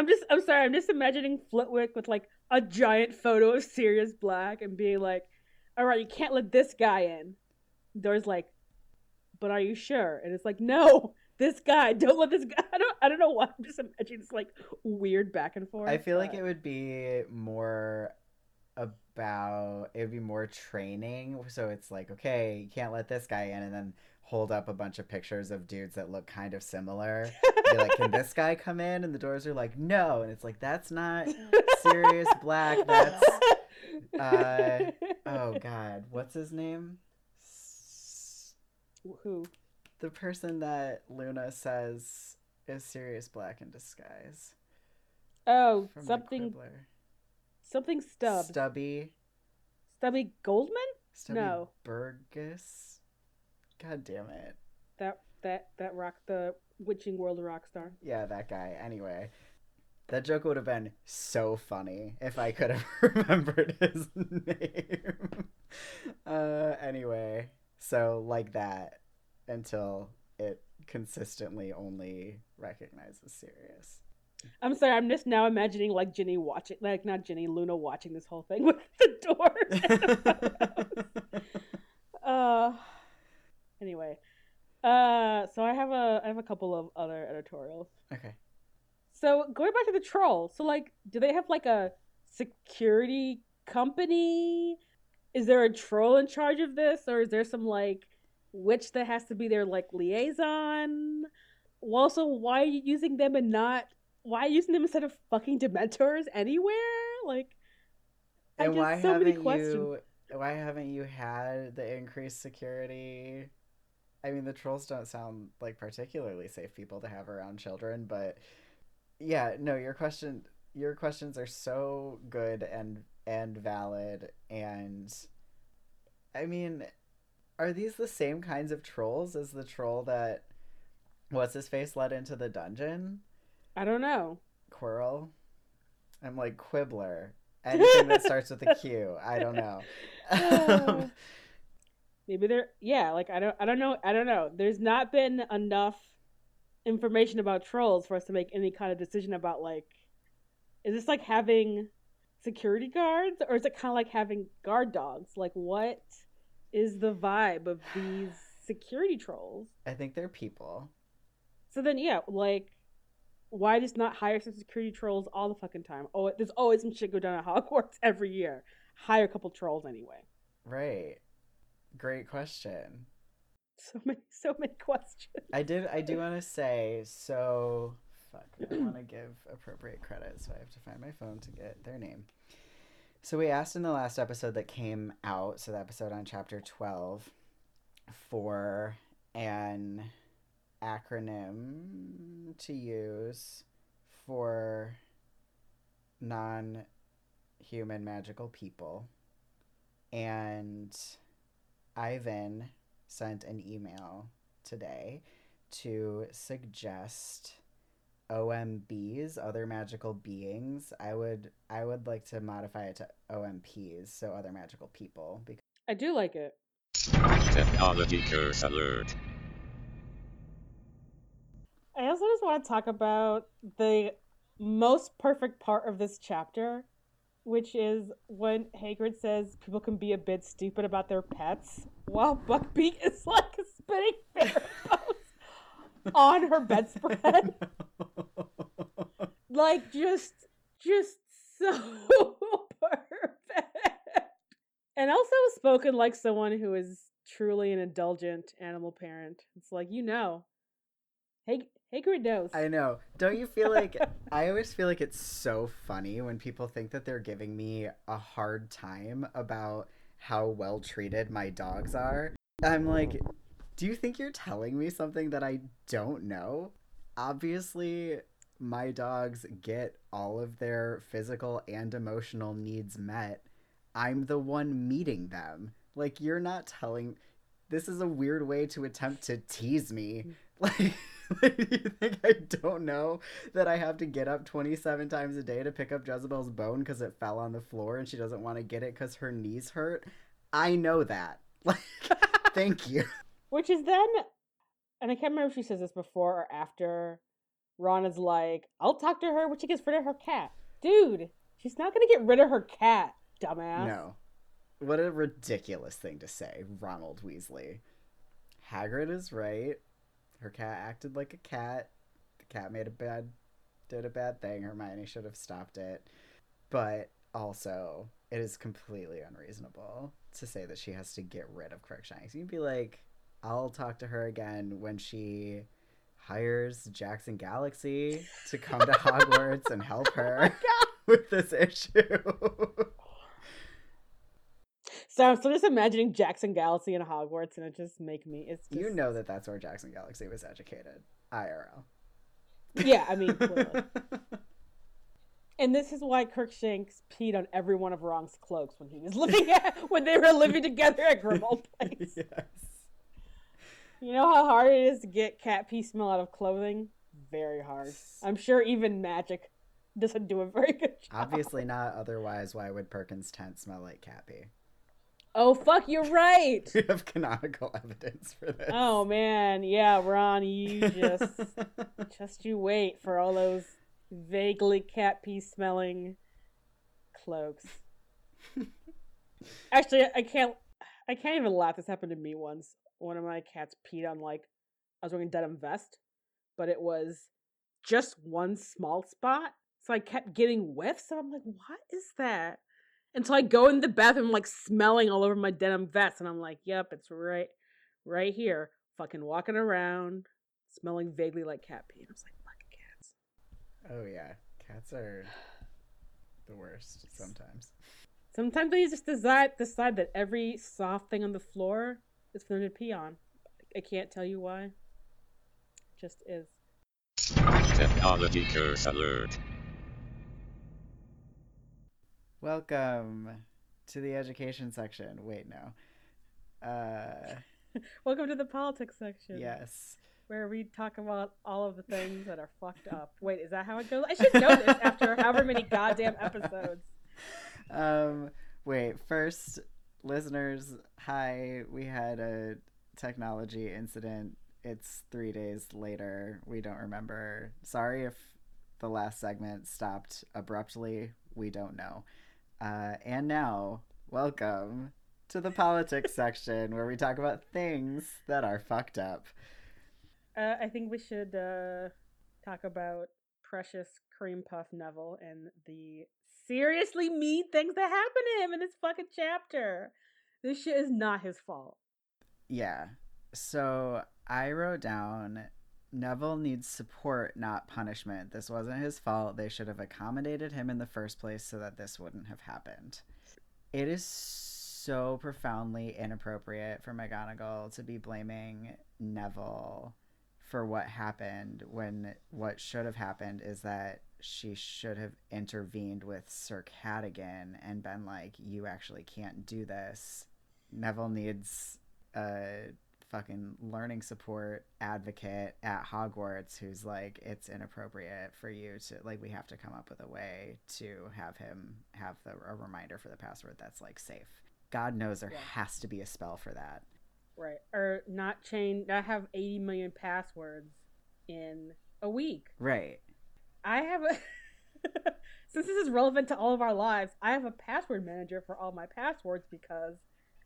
I'm just, I'm sorry, I'm just imagining Flitwick with like a giant photo of Sirius Black and being like, all right, you can't let this guy in. Door's like, but are you sure? And it's like, no, this guy, don't let this guy. I don't, I don't know why. I'm just imagining this like weird back and forth. I feel like it would be more about it would be more training. So it's like, okay, you can't let this guy in, and then hold up a bunch of pictures of dudes that look kind of similar. Be like, can this guy come in? And the doors are like, no. And it's like, that's not Sirius Black. That's uh, oh god, what's his name? Who? The person that Luna says is Sirius Black in disguise. Oh, From something, something Stubbs. Stubby. Stubby Goldman? Stubby No. Burgess. God damn it. That that that rock the witching world rock star. Yeah, that guy. Anyway, that joke would have been so funny if I could have remembered his name. uh, anyway, so like that until it consistently only recognizes Sirius. I'm sorry, I'm just now imagining like Ginny watching, like not Ginny, Luna watching this whole thing with the the uh, anyway, uh, so I have a I have a couple of other editorials. okay. So going back to the troll, so like, do they have like a security company? Is there a troll in charge of this, or is there some like witch that has to be their like liaison? Well, also, why are you using them and not why are you using them instead of fucking Dementors anywhere? Like, I and just why so haven't questions. you why haven't you had the increased security i mean the trolls don't sound like particularly safe people to have around children but yeah no your question your questions are so good and and valid and i mean are these the same kinds of trolls as the troll that what's his face led into the dungeon I don't know. Quirrell. I'm like Quibbler. Anything that starts with a Q. I don't know. Um, Maybe they're yeah, like I don't I don't know I don't know. There's not been enough information about trolls for us to make any kind of decision about like is this like having security guards or is it kind of like having guard dogs? Like what is the vibe of these security trolls? I think they're people. So then yeah, like why just not hire some security trolls all the fucking time? Oh, there's always some shit go down at Hogwarts every year. Hire a couple trolls anyway. Right. Great question. So many, so many questions. I did I do want to say so fuck. I want to give appropriate credit, so I have to find my phone to get their name. So we asked in the last episode that came out, so the episode on chapter 12 for an acronym to use for non human magical people. And Ivan sent an email today to suggest OMBs, other magical beings. I would I would like to modify it to OMPs, so other magical people, because I do like it. Technology curse alert. I also just want to talk about the most perfect part of this chapter, which is when Hagrid says people can be a bit stupid about their pets, while Buckbeak is like a spinning photos on her bedspread. like just, just so perfect, and also spoken like someone who is truly an indulgent animal parent. It's like you know, Hag- Hagrid knows. I know. Don't you feel like I always feel like it's so funny when people think that they're giving me a hard time about how well treated my dogs are. I'm like, do you think you're telling me something that I don't know? Obviously, my dogs get all of their physical and emotional needs met. I'm the one meeting them. Like you're not telling this is a weird way to attempt to tease me. Mm. Like, like you think I don't know that I have to get up 27 times a day to pick up Jezebel's bone because it fell on the floor and she doesn't want to get it because her knees hurt? I know that. Like, thank you. Which is then, and I can't remember if she says this before or after. Ron is like, "I'll talk to her when she gets rid of her cat." Dude, she's not gonna get rid of her cat, dumbass. No. What a ridiculous thing to say, Ronald Weasley. Hagrid is right. Her cat acted like a cat. The cat made a bad did a bad thing. Hermione should have stopped it. But also, it is completely unreasonable to say that she has to get rid of Crookshanks. You'd be like, I'll talk to her again when she hires Jackson Galaxy to come to Hogwarts and help oh her with this issue. So I'm still just imagining Jackson Galaxy in Hogwarts, and it just make me. It's just, You know that that's where Jackson Galaxy was educated. IRL. Yeah, I mean, and this is why Crookshanks peed on every one of Ron's cloaks when he was living at, when they were living together at Grimmauld Place. yes. You know how hard it is to get cat pee smell out of clothing? Very hard. I'm sure even magic doesn't do a very good job. Obviously not. Otherwise, why would Perkins' tent smell like cat pee? Oh fuck, you're right. We have canonical evidence for this. Oh man, yeah, Ron, you just just you wait for all those vaguely cat pee smelling cloaks. Actually, I can't I can't even laugh. This happened to me once. One of my cats peed on like I was wearing a denim vest, but it was just one small spot. So I kept getting whiffs. and I'm like, what is that? And so I go in the bathroom, like smelling all over my denim vest, and I'm like, yep, it's right, right here. Fucking walking around, smelling vaguely like cat pee. And I was like, fucking cats. Oh yeah, cats are the worst sometimes. Sometimes they just decide decide that every soft thing on the floor is for them to pee on. I can't tell you why. It just is. Technology curse alert. Welcome to the education section. Wait, no. Uh, Welcome to the politics section. yes. Where we talk about all of the things that are fucked up. Wait, is that how it goes? I should know this after however many goddamn episodes. Um, wait. First, listeners, hi. We had a technology incident. It's three days later. We don't remember. Sorry if the last segment stopped abruptly. We don't know. Uh, and now, welcome to the politics section where we talk about things that are fucked up. Uh, I think we should uh, talk about precious cream puff Neville and the seriously mean things that happen to him in this fucking chapter. This shit is not his fault. Yeah. So I wrote down Neville needs support, not punishment. This wasn't his fault. They should have accommodated him in the first place so that this wouldn't have happened. It is so profoundly inappropriate for McGonagall to be blaming Neville for what happened when what should have happened is that she should have intervened with Sir Cadogan and been like, "You actually can't do this." Neville needs a fucking learning support advocate at Hogwarts who's like, "It's inappropriate for you to like. We have to come up with a way to have him have the, a reminder for the password that's like safe." God knows there Yeah. has to be a spell for that. Right. Or not chain not have 80 million passwords in a week. Right. I have a since this is relevant to all of our lives, I have a password manager for all my passwords because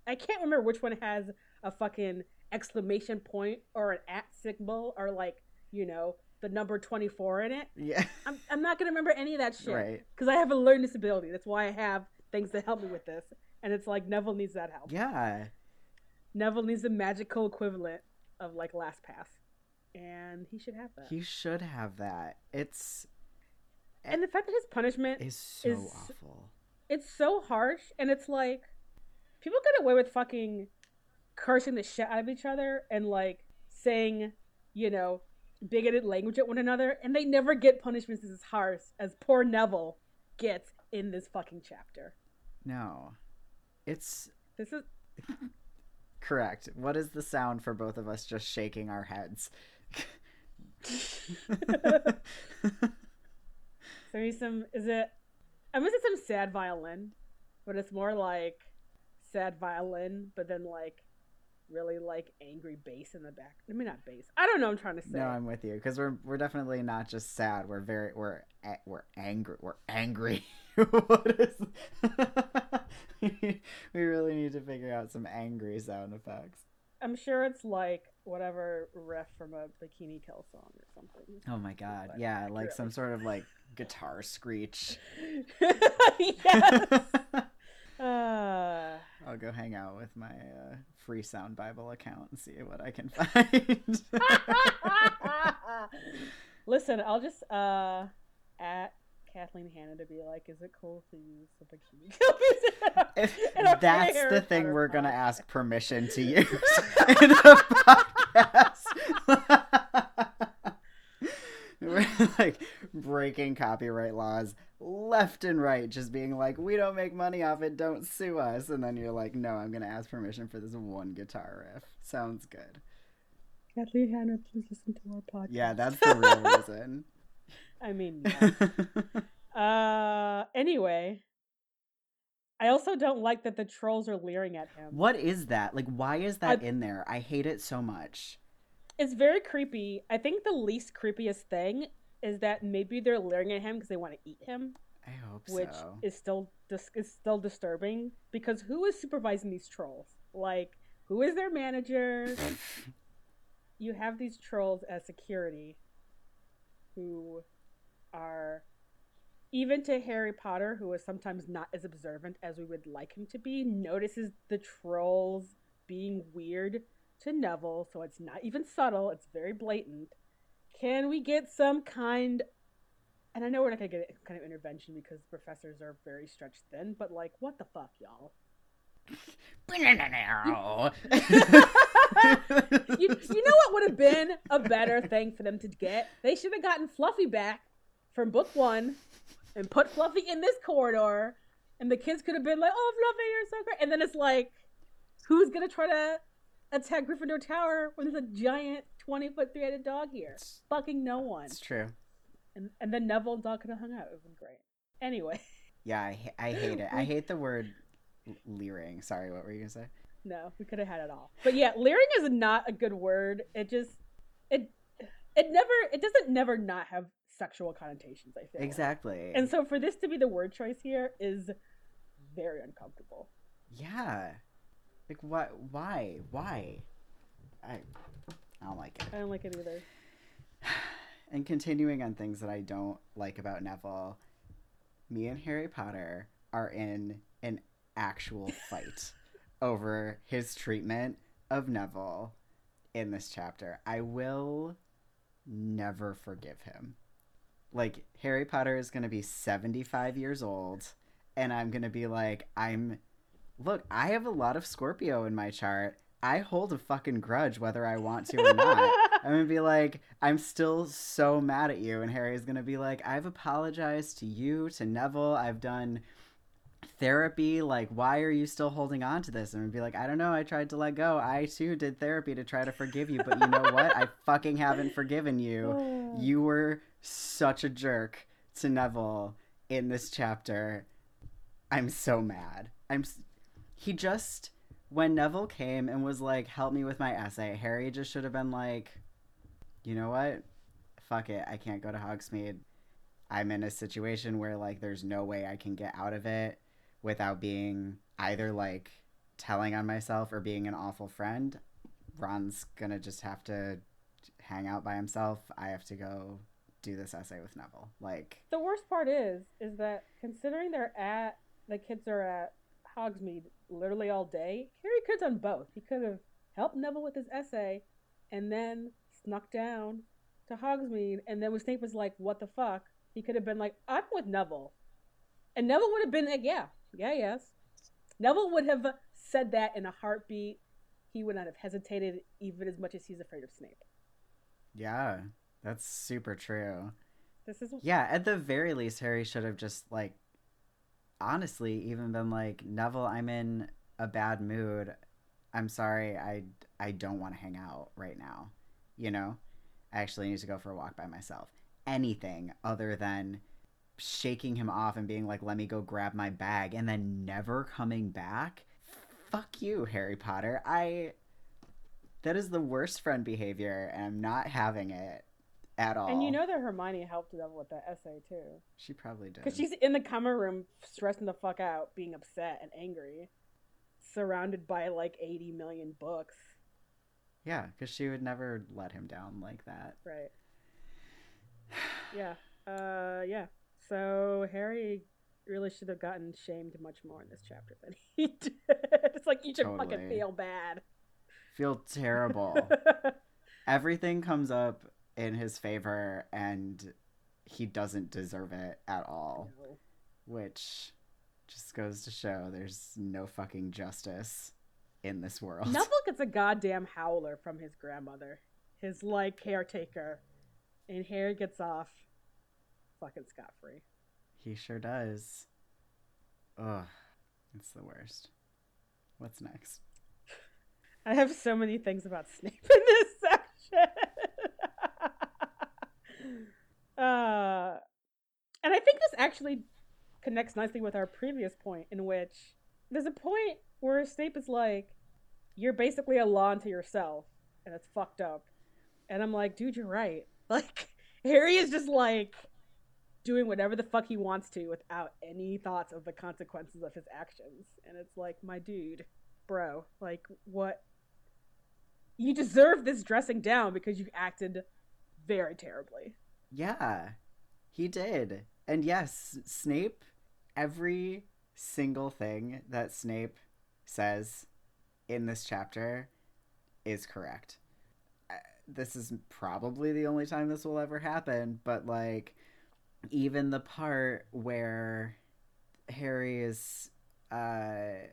I can't remember which one has a fucking exclamation point or an at symbol or like, you know, the number 24 in it. Yeah. I'm, I'm not to remember any of that shit. Right. Because I have a learning disability. That's why I have things that help me with this. And it's like Neville needs that help. Yeah. Neville needs the magical equivalent of like LastPass And he should have that. He should have that. It's and the fact that his punishment is so Is- awful. it's so harsh and it's like people get away with fucking cursing the shit out of each other and like saying you know bigoted language at one another and they never get punishments as harsh as poor neville gets in this fucking chapter No. It's this is correct. What is the sound for both of us just shaking our heads? so some is it i'm gonna say some sad violin but it's more like sad violin but then like really like angry bass in the back i mean not bass i don't know what i'm trying to say no, I'm with you because we're we're definitely not just sad. We're very we're we're angry. We're angry. what is? we really need to figure out some angry sound effects. I'm sure it's like whatever riff from a Bikini Kill song or something. Oh my god! But Yeah, like some sort of like guitar screech. yes. Uh, I'll go hang out with my uh, free sound Bible account and see what I can find. listen, I'll just uh at Kathleen Hanna to be like, is it cool to use the Bikini Kill music? if that's the thing we're gonna ask permission to use in a podcast. we're like breaking copyright laws left and right, just being like, we don't make money off it, don't sue us. And then you're like, no, I'm gonna ask permission for this one guitar riff. Sounds good. Kathleen Hanna, please listen to our podcast. Yeah, that's the real reason. I mean, no. uh, anyway, I also don't like that the trolls are leering at him. what is that? Like, why is that I- in there? I hate it so much. It's very creepy. I think the least creepiest thing is that maybe they're leering at him because they want to eat him, I hope which so. Which is still dis- is still disturbing. Because who is supervising these trolls? Like, who is their manager? you have these trolls as security, who are even to Harry Potter, who is sometimes not as observant as we would like him to be, notices the trolls being weird to Neville, so it's not even subtle, it's very blatant. Can we get some kind and I know we're not gonna get any kind of intervention because professors are very stretched thin, but like, what the fuck, y'all? you, you know what would have been a better thing for them to get? They should have gotten Fluffy back from book one and put Fluffy in this corridor, and the kids could have been like, "Oh, Fluffy, you're so great!" And then it's like, who's gonna try to attack Gryffindor Tower when there's a giant twenty foot three headed dog here? It's- Fucking no one. It's true. And and then Neville and Dog could have hung out. It would have been great. Anyway, Yeah, I, I hate it. I hate the word leering. Sorry, what were you gonna say? no, we could have had it all. But yeah, leering is not a good word. It just it it never it doesn't never not have sexual connotations. I feel like. Exactly. And so for this to be the word choice here is very uncomfortable. yeah, like what? Why? Why? I I don't like it. I don't like it either. And continuing on things that I don't like about Neville, me and Harry Potter are in an actual fight over his treatment of Neville in this chapter. I will never forgive him. Like, Harry Potter is going to be 75 years old, and I'm going to be like, I'm. Look, I have a lot of Scorpio in my chart. I hold a fucking grudge whether I want to or not. I'm gonna be like, I'm still so mad at you. And Harry's gonna be like, I've apologized to you, to Neville. I've done therapy. Like, why are you still holding on to this? And I'm gonna be like, I don't know. I tried to let go. I too did therapy to try to forgive you. But you know what? I fucking haven't forgiven you. You were such a jerk to Neville in this chapter. I'm so mad. I'm. s- He just. When Neville came and was like, help me with my essay, Harry just should have been like, you know what? Fuck it. I can't go to Hogsmeade. I'm in a situation where like there's no way I can get out of it without being either like telling on myself or being an awful friend. Ron's gonna just have to hang out by himself. I have to go do this essay with Neville. Like, The worst part is, is that considering they're at the kids are at Hogsmeade literally all day, Harry could have done both. He could have helped Neville with his essay, and then snuck down to Hogsmeade. And then when Snape was like, "What the fuck," he could have been like, "I'm with Neville," and Neville would have been like, "Yeah, yeah, yes." Neville would have said that in a heartbeat. He would not have hesitated even as much as he's afraid of Snape. yeah, that's super true. This is Yeah, at the very least, Harry should have just like, honestly, even been like, Neville, I'm in a bad mood. I'm sorry, I I don't want to hang out right now. You know, I actually need to go for a walk by myself. Anything other than shaking him off and being like, "Let me go grab my bag," and then never coming back. Fuck you, Harry Potter. I. That is the worst friend behavior, and I'm not having it at all. And you know that Hermione helped Neville with that essay too. She probably did. Because she's in the common room stressing the fuck out, being upset and angry, surrounded by like 80 million books. Yeah, because she would never let him down like that. Right. Yeah. Uh, yeah. So Harry really should have gotten shamed much more in this chapter than he did. it's like you should fucking feel bad. Feel terrible. Everything comes up in his favor, and he doesn't deserve it at all. No. Which just goes to show there's no fucking justice in this world. Neville gets a goddamn howler from his grandmother, his like caretaker, and Harry gets off fucking scot free. He sure does. Ugh, it's the worst. What's next? I have so many things about Snape in this section. Uh, and I think this actually connects nicely with our previous point, in which there's a point where Snape is like, "You're basically a law unto yourself," and it's fucked up. And I'm like, "Dude, you're right." Like Harry is just like doing whatever the fuck he wants to without any thoughts of the consequences of his actions, and it's like, my dude, bro, like what? You deserve this dressing down because you acted very terribly. Yeah, he did. And yes, Snape, every single thing that Snape says in this chapter is correct. Uh, This is probably the only time this will ever happen, but like, even the part where Harry is, uh,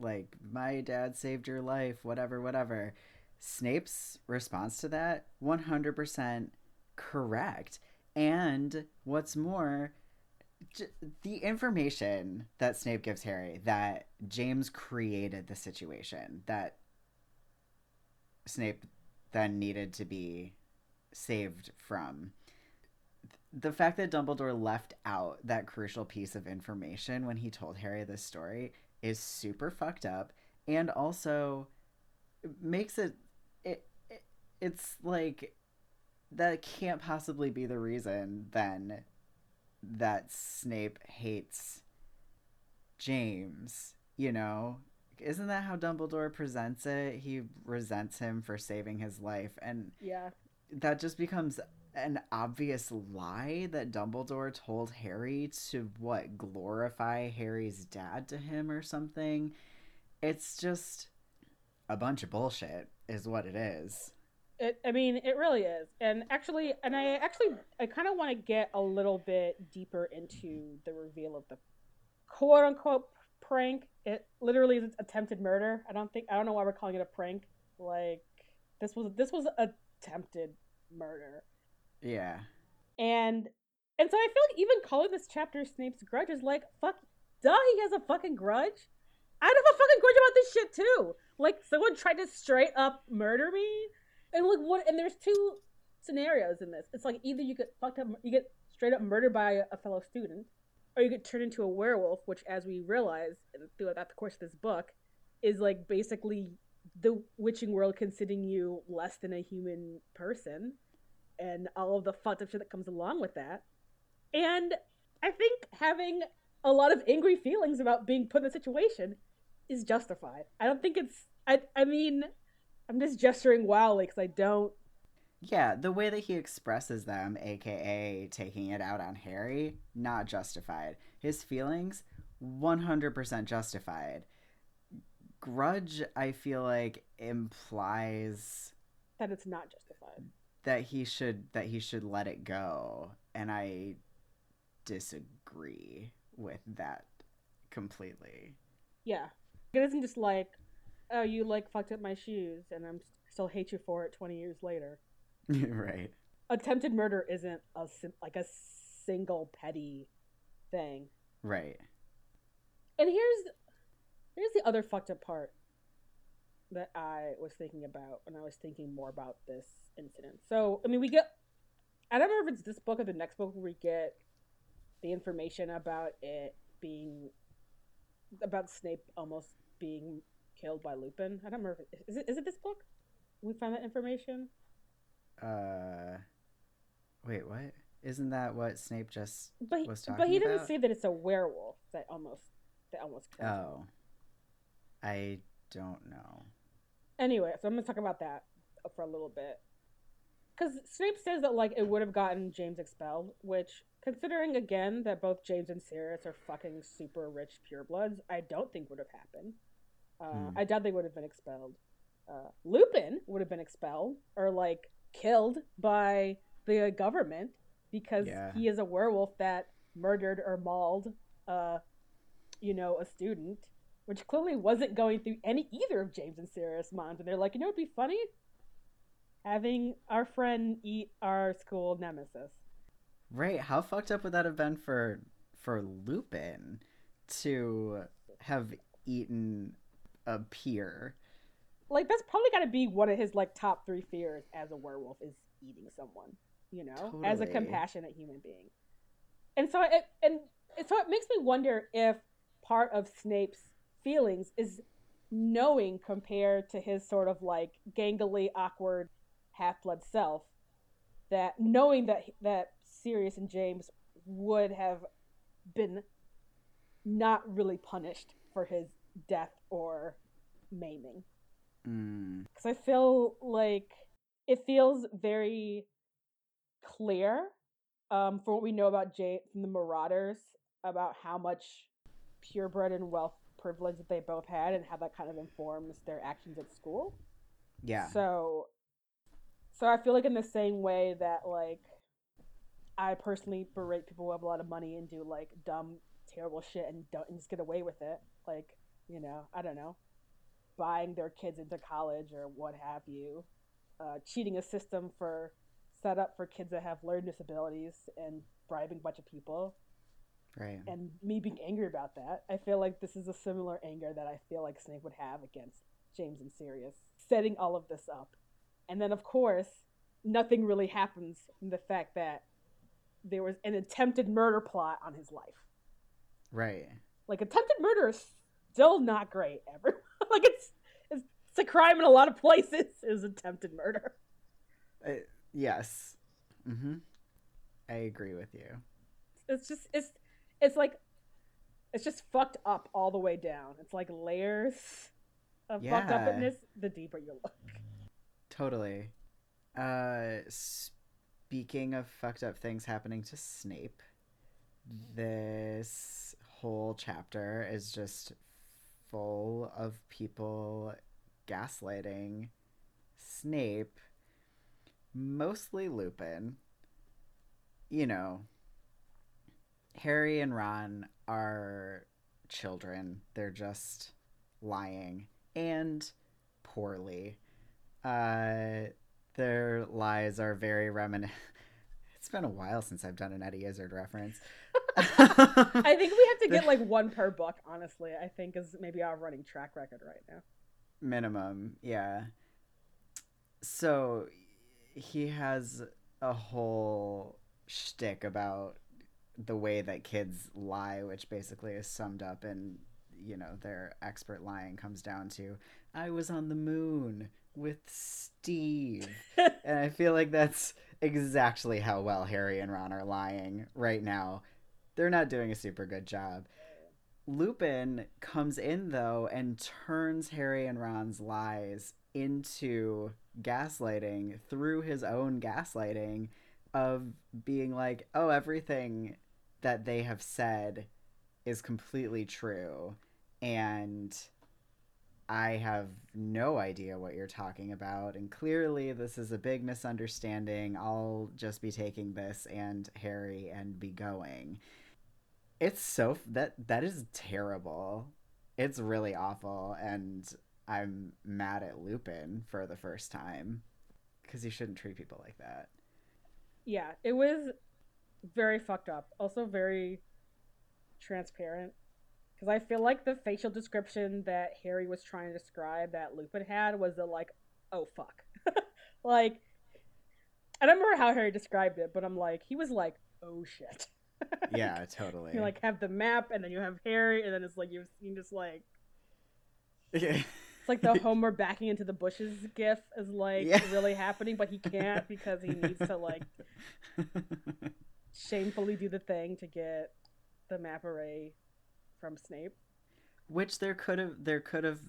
like, my dad saved your life, whatever, whatever. Snape's response to that 100% correct. And what's more, j- the information that Snape gives Harry that James created the situation that Snape then needed to be saved from. The fact that Dumbledore left out that crucial piece of information when he told Harry this story is super fucked up and also makes it it, it it's like that can't possibly be the reason then that Snape hates James, you know? Isn't that how Dumbledore presents it? He resents him for saving his life and Yeah. that just becomes an obvious lie that Dumbledore told Harry to what glorify Harry's dad to him or something. It's just a bunch of bullshit is what it is. It, I mean, it really is. And actually, and I actually, I kind of want to get a little bit deeper into the reveal of the quote unquote prank. It literally is attempted murder. I don't think, I don't know why we're calling it a prank. Like, this was, this was attempted murder. Yeah. And, and so I feel like even calling this chapter Snape's grudge is like, fuck, duh, he has a fucking grudge. I have a fucking grudge about this shit too. Like, someone tried to straight up murder me and like what? And there's two scenarios in this. It's like either you get fucked up, you get straight up murdered by a, fellow student, or you get turned into a werewolf, which, as we realize throughout the course of this book, is like basically the witching world considering you less than a human person, and all of the fucked up shit that comes along with that. And I think having a lot of angry feelings about being put in a situation is justified. I don't think it's. I. I mean, I'm just gesturing wildly because I don't. Yeah, the way that he expresses them, aka taking it out on Harry, not justified. His feelings, 100% justified. Grudge, I feel like implies That it's not justified. that he should that he should let it go, and I disagree with that completely. Yeah, it isn't just like, oh, you like fucked up my shoes, and I'm still hate you for it 20 years later. right. Attempted murder isn't a like a single petty thing. Right. And here's here's the other fucked up part that I was thinking about when I was thinking more about this incident. So I mean, we get I don't remember if it's this book or the next book where we get the information about it being about Snape almost being killed by Lupin. I don't remember. Is it is it this book? We found that information. Uh Wait, what? Isn't that what Snape just But he, was talking but he doesn't about? say that it's a werewolf that almost that almost killed him. Oh. I don't know. Anyway, so I'm gonna talk about that for a little bit. Because Snape says that like it would have gotten James expelled, which, considering again that both James and Sirius are fucking super rich purebloods, I don't think would have happened. Uh, Hmm. I doubt they would have been expelled. Uh, Lupin would have been expelled or like killed by the government because Yeah. he is a werewolf that murdered or mauled, uh, you know, a student which clearly wasn't going through any either of James and Sirius' minds. And they're like, you know, it'd be funny having our friend eat our school nemesis. Right, how fucked up would that have been for for Lupin to have eaten a peer? Like that's probably got to be one of his like top three fears as a werewolf is eating someone. You know, as a compassionate human being. And so it and so it makes me wonder if part of Snape's feelings is knowing compared to his sort of like gangly, awkward half-blood self that knowing that that Sirius and James would have been not really punished for his death or maiming Mm, because I feel like it feels very clear um, for what we know about Jay from the Marauders about how much purebred and wealth privilege that they both had and how that kind of informs their actions at school. Yeah. So, so I feel like in the same way that like I personally berate people who have a lot of money and do like dumb, terrible shit and don't and just get away with it. Like you know, I don't know, buying their kids into college or what have you, uh, cheating a system for set up for kids that have learning disabilities and bribing a bunch of people right. and me being angry about that. I feel like this is a similar anger that I feel like Snape would have against James and Sirius, setting all of this up. And then, of course, nothing really happens from the fact that there was an attempted murder plot on his life. right. Like, attempted murder is still not great ever. like, it's, it's it's a crime in a lot of places. Is attempted murder. Uh, yes. Mm-hmm. I agree with you. It's just it's it's like it's just fucked up all the way down. It's like layers of fucked upness. The deeper you look. Totally. Uh, speaking of fucked up things happening to Snape, this whole chapter is just full of people gaslighting Snape, mostly Lupin. You know, Harry and Ron are children. They're just lying and poorly. Uh, their lies are very reminiscent. It's been a while since I've done an Eddie Izzard reference. I think we have to get like one per book. Honestly, I think is maybe our running track record right now. minimum, yeah. So he has a whole shtick about the way that kids lie, which basically is summed up in you know their expert lying comes down to I was on the moon with Steve. and I feel like that's exactly how well Harry and Ron are lying right now. They're not doing a super good job. Lupin comes in though and turns Harry and Ron's lies into gaslighting through his own gaslighting of being like, "Oh, everything that they have said is completely true and I have no idea what you're talking about, and clearly this is a big misunderstanding. I'll just be taking this and Harry and be going. It's so that that is terrible. It's really awful, and I'm mad at Lupin for the first time because he shouldn't treat people like that. Yeah, it was very fucked up. Also very transparent. Because I feel like the facial description that Harry was trying to describe that Lupin had was the like, oh fuck. like, I don't remember how Harry described it, but I'm like, he was like, oh shit. Yeah, totally. You like have the map, and then you have Harry, and then it's like you've seen just like Yeah. it's like the Homer backing into the bushes gif is like Yeah. really happening, but he can't because he needs to like shamefully do the thing to get the map array from Snape. Which there could have there could have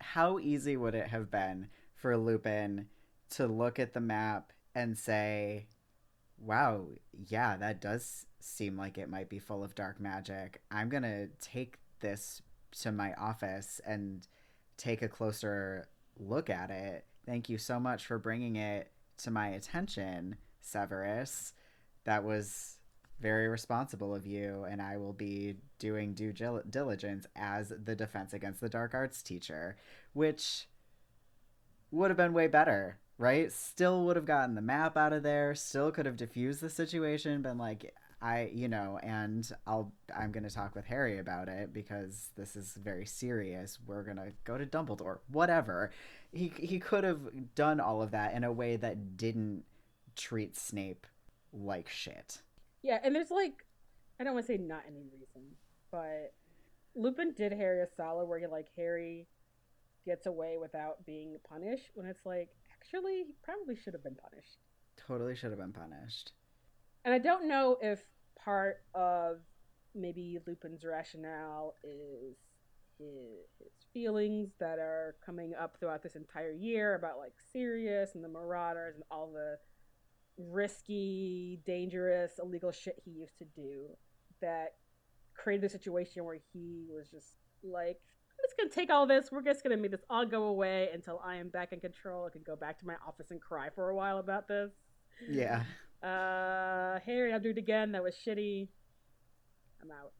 how easy would it have been for Lupin to look at the map and say, "Wow, yeah, that does seem like it might be full of dark magic. I'm going to take this to my office and take a closer look at it. Thank you so much for bringing it to my attention, Severus. That was very responsible of you, and I will be doing due diligence as the defense against the dark arts teacher, which would have been way better, right? Still would have gotten the map out of there, still could have diffused the situation, been like, I, you know, and I'll, I'm going to talk with Harry about it because this is very serious. We're going to go to Dumbledore, whatever. He, he could have done all of that in a way that didn't treat Snape like shit. Yeah, and there's like I don't want to say not any reason, but Lupin did Harry a solid where he like Harry gets away without being punished when it's like actually he probably should have been punished. Totally should have been punished. And I don't know if part of maybe Lupin's rationale is his, his feelings that are coming up throughout this entire year about like Sirius and the Marauders and all the risky, dangerous, illegal shit he used to do that created a situation where he was just like, just gonna take all this. We're just gonna make this all go away until I am back in control. I can go back to my office and cry for a while about this. Yeah. Uh, Harry, I'll do it again. That was shitty. I'm out.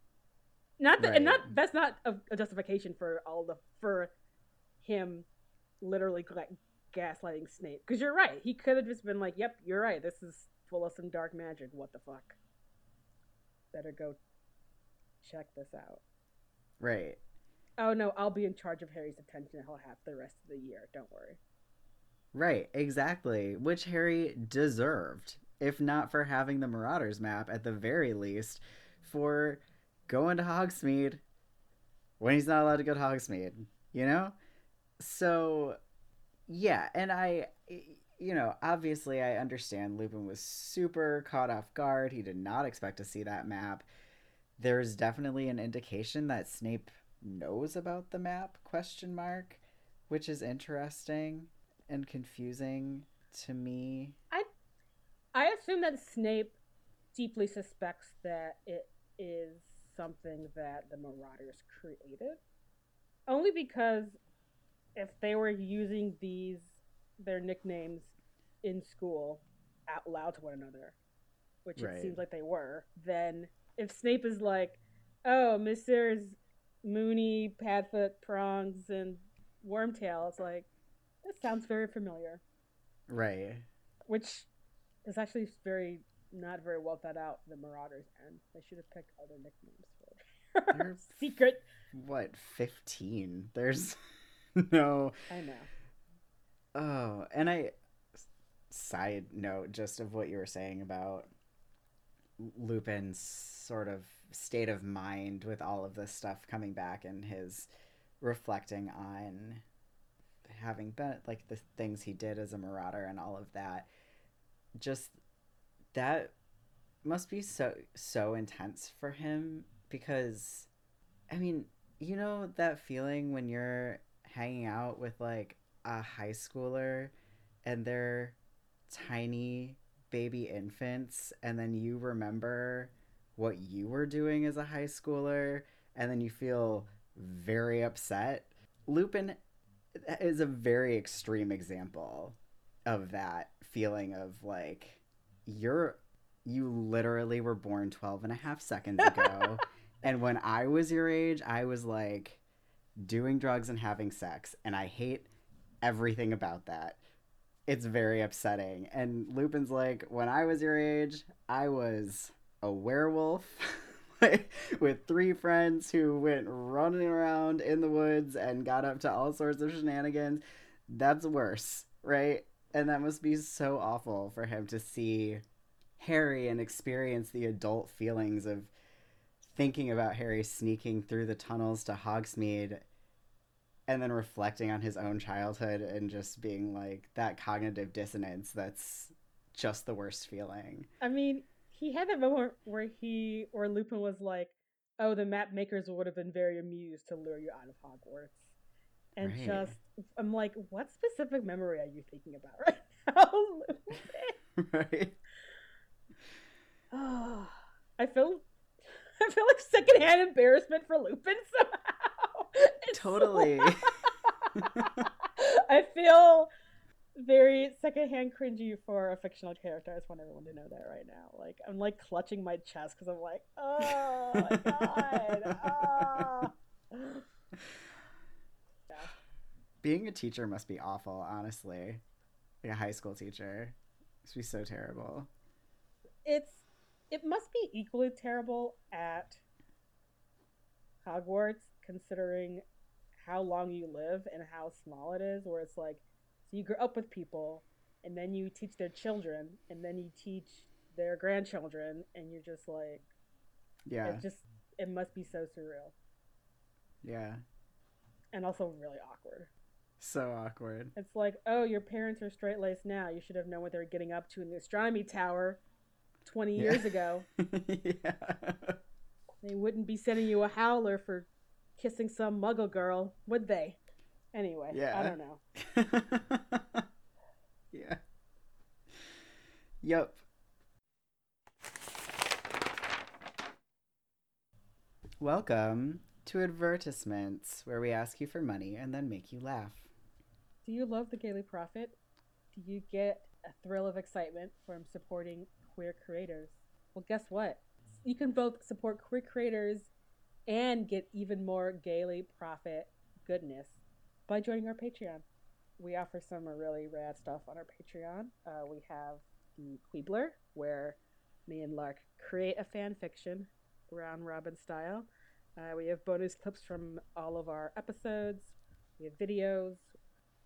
Not that, and not that's not a, a justification for all the for him literally like gaslighting Snape. Because you're right, he could have just been like, "Yep, you're right. This is full of some dark magic. What the fuck? Better go check this out." Right. Oh no, I'll be in charge of Harry's attention. He'll have the rest of the year. Don't worry. Right, exactly. Which Harry deserved, if not for having the Marauders map, at the very least, for going to Hogsmeade when he's not allowed to go to Hogsmeade, you know? So, yeah, and I, you know, obviously I understand Lupin was super caught off guard. He did not expect to see that map. There's definitely an indication that Snape knows about the map, question mark, which is interesting and confusing to me. I i assume that Snape deeply suspects that it is something that the Marauders created. Only because if they were using these their nicknames in school out loud to one another, which Right. it seems like they were, then if Snape is like, "Oh, Messrs. Moony, Padfoot, Prongs, and Wormtail," it's like this sounds very familiar Right. which is actually very not very well thought out for the Marauders, and they should have picked other nicknames for secret. What, 15? There's no. I know. Oh, and I. Side note just of what you were saying about Lupin's sort of state of mind with all of this stuff coming back and his reflecting on having been like the things he did as a marauder and all of that. Just that must be so so intense for him because i mean you know that feeling when you're hanging out with like a high schooler and they're tiny baby infants and then you remember what you were doing as a high schooler and then you feel very upset. Lupin is a very extreme example of that feeling of like you're you literally were born 12 and a half seconds ago and when i was your age i was like doing drugs and having sex and i hate everything about that. It's very upsetting. And lupin's like when i was your age i was a werewolf with three friends who went running around in the woods and got up to all sorts of shenanigans. That's worse right? And that must be so awful for him to see harry and experience the adult feelings of thinking about harry sneaking through the tunnels to hogsmeade and then reflecting on his own childhood and just being like that cognitive dissonance that's just the worst feeling. I mean, he had that moment where he or Lupin was like, "Oh, the map makers would have been very amused to lure you out of Hogwarts," and Right. just I'm like, "What specific memory are you thinking about right now, Lupin?" right Oh, I feel, I feel like secondhand embarrassment for Lupin somehow. It's totally I feel very secondhand cringy for a fictional character. I just want everyone to know that right now. Like I'm like clutching my chest because I'm like, oh my god. ah." being a teacher must be awful honestly like a high school teacher must be so terrible It's it must be equally terrible at Hogwarts considering how long you live and how small it is. Where it's like, so you grow up with people, and then you teach their children, and then you teach their grandchildren, and you're just like, yeah it just it must be so surreal yeah and also really awkward. so awkward It's like, oh, your parents are straight laced now. You should have known what they were getting up to in the astronomy tower twenty Yeah. years ago. yeah They wouldn't be sending you a howler for kissing some muggle girl, would they? Anyway, I don't know. yeah Yup. Welcome to advertisements, where we ask you for money and then make you laugh. Do you love the Gayly Prophet? Do you get a thrill of excitement from supporting queer creators? Well, guess what? You can both support queer creators and get even more Gayly Prophet goodness by joining our Patreon. We offer some really rad stuff on our Patreon. Uh, we have the Queebler, where me and Lark create a fan fiction round robin style. Uh, we have bonus clips from all of our episodes. We have videos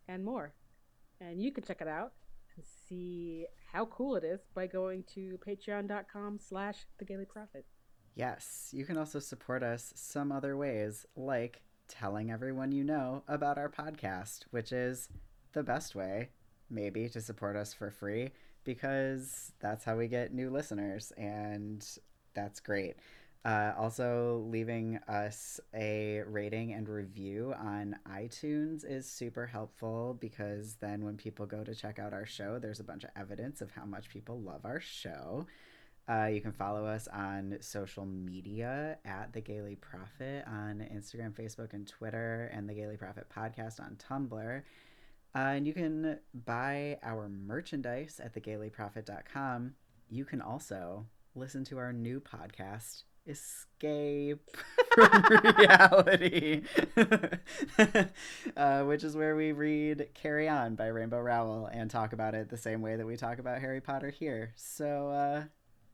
and more. And you can check it out and see how cool it is by going to patreon.com slash the Gayly Prophet. Yes, you can also support us some other ways, like telling everyone you know about our podcast, which is the best way, maybe, to support us for free because that's how we get new listeners, and that's great. Uh, also, leaving us a rating and review on iTunes is super helpful because then when people go to check out our show, there's a bunch of evidence of how much people love our show. Uh, you can follow us on social media at The Gayly Prophet on Instagram, Facebook, and Twitter, and The Gayly Prophet Podcast on Tumblr. Uh, and you can buy our merchandise at thegaylyprophet.com. You can also listen to our new podcast, Escape from Reality, uh, which is where we read Carry On by Rainbow Rowell and talk about it the same way that we talk about Harry Potter here. So uh,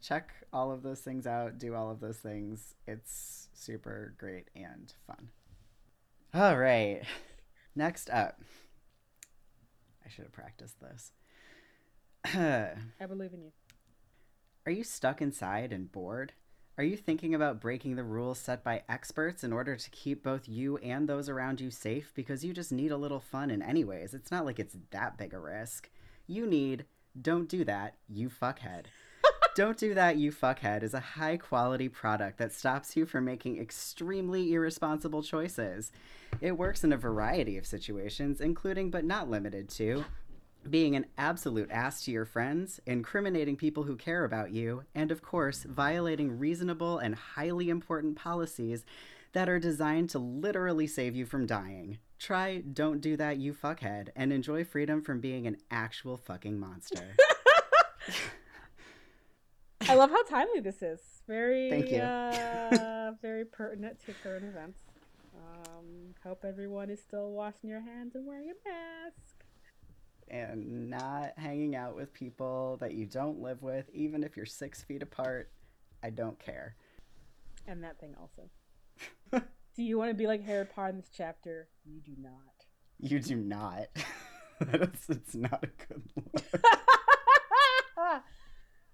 check all of those things out, do all of those things. It's super great and fun. All right. Next up. I should have practiced this. I believe in you. Are you stuck inside and bored? Are you thinking about breaking the rules set by experts in order to keep both you and those around you safe because you just need a little fun in anyways? It's not like it's that big a risk. You need Don't Do That, You Fuckhead. Don't Do That, You Fuckhead is a high quality product that stops you from making extremely irresponsible choices. It works in a variety of situations, including but not limited to being an absolute ass to your friends, incriminating people who care about you, and of course, violating reasonable and highly important policies that are designed to literally save you from dying. Try Don't Do That, You Fuckhead, and enjoy freedom from being an actual fucking monster. I love how timely this is. Very, Thank you. uh, very pertinent to current events. Um, hope everyone is still washing your hands and wearing a mask. and not hanging out with people that you don't live with, even if you're six feet apart. I don't care. And that thing also. do you want to be like Harry Potter in this chapter? You do not. You do not. That's, it's not a good look.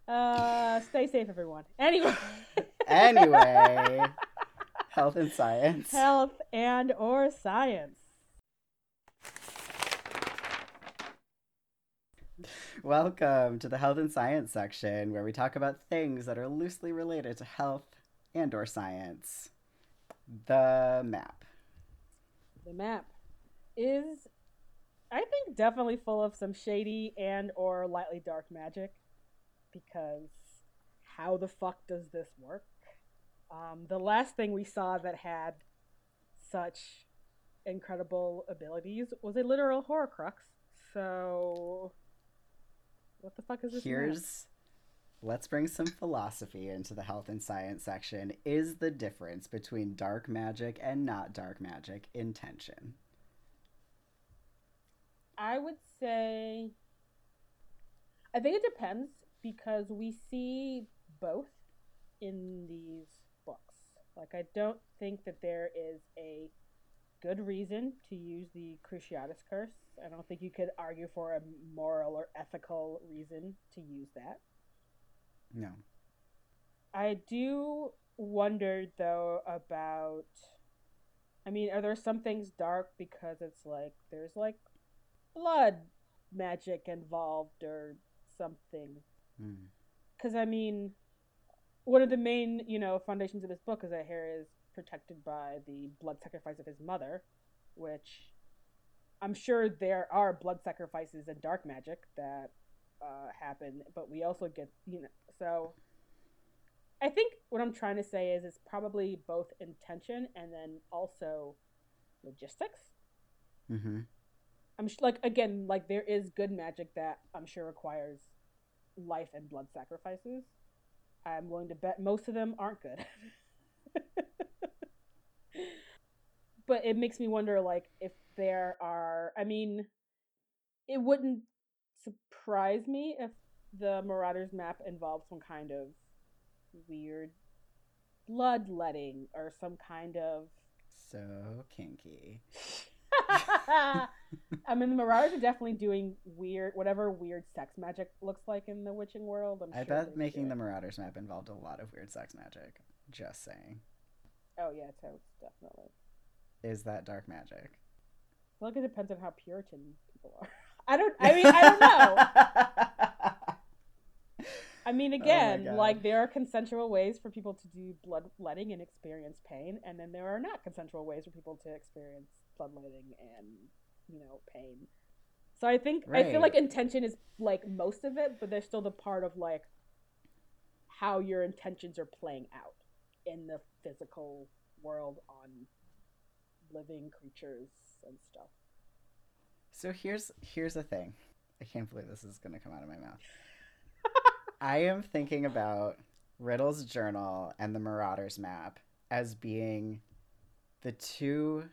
Uh, stay safe, everyone. Anyway, Anyway, health and science. health and or science. Welcome to the health and science section where we talk about things that are loosely related to health and or science. The map. The map is, I think, definitely full of some shady and or lightly dark magic. Because how the fuck does this work? Um, the last thing we saw that had such incredible abilities was a literal Horcrux. So, what the fuck is this? Here's let's bring some philosophy into the health and science section. Is the difference between dark magic and not dark magic intention? I would say I think it depends because we see both in these books. Like I don't think that there is a good reason to use the Cruciatus curse. I don't think you could argue for a moral or ethical reason to use that. No. I do wonder though about I mean, are there some things dark because it's like there's like blood magic involved or something? Hmm. Because I mean, one of the main you know foundations of this book is that Harry is protected by the blood sacrifice of his mother, which I'm sure there are blood sacrifices and dark magic that uh, happen, but we also get you know so. I think what I'm trying to say is it's probably both intention and then also logistics. Mm-hmm. I'm sh- like again, like there is good magic that I'm sure requires life and blood sacrifices. I'm willing to bet most of them aren't good. but it makes me wonder like if there are I mean it wouldn't surprise me if the Marauders map involves some kind of weird bloodletting or some kind of So kinky. I mean, the Marauders are definitely doing weird, whatever weird sex magic looks like in the witching world. I'm I sure bet making do the. Marauders map involved a lot of weird sex magic. Just saying. Oh yeah, so definitely. Is that dark magic? I feel it depends on how Puritan people are. I don't. I mean, I don't know. I mean, Oh again, God. like there are consensual ways for people to do bloodletting and experience pain, and then there are not consensual ways for people to experience bloodletting and you know pain. So I think I feel like intention is like most of it, but there's still the part of like how your intentions are playing out in the physical world on living creatures and stuff. So here's here's the thing. I can't believe this is gonna come out of my mouth. I am thinking about Riddle's journal and the Marauders map as being the two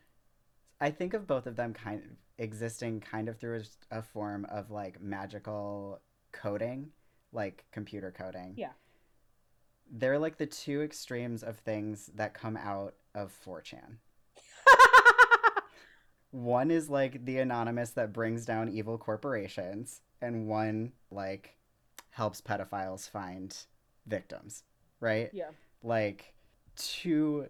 I think of both of them kind of existing kind of through a, a form of like magical coding, like computer coding. Yeah. They're like the two extremes of things that come out of 4chan. One is like the anonymous that brings down evil corporations, and one like helps pedophiles find victims, right? yeah. Like two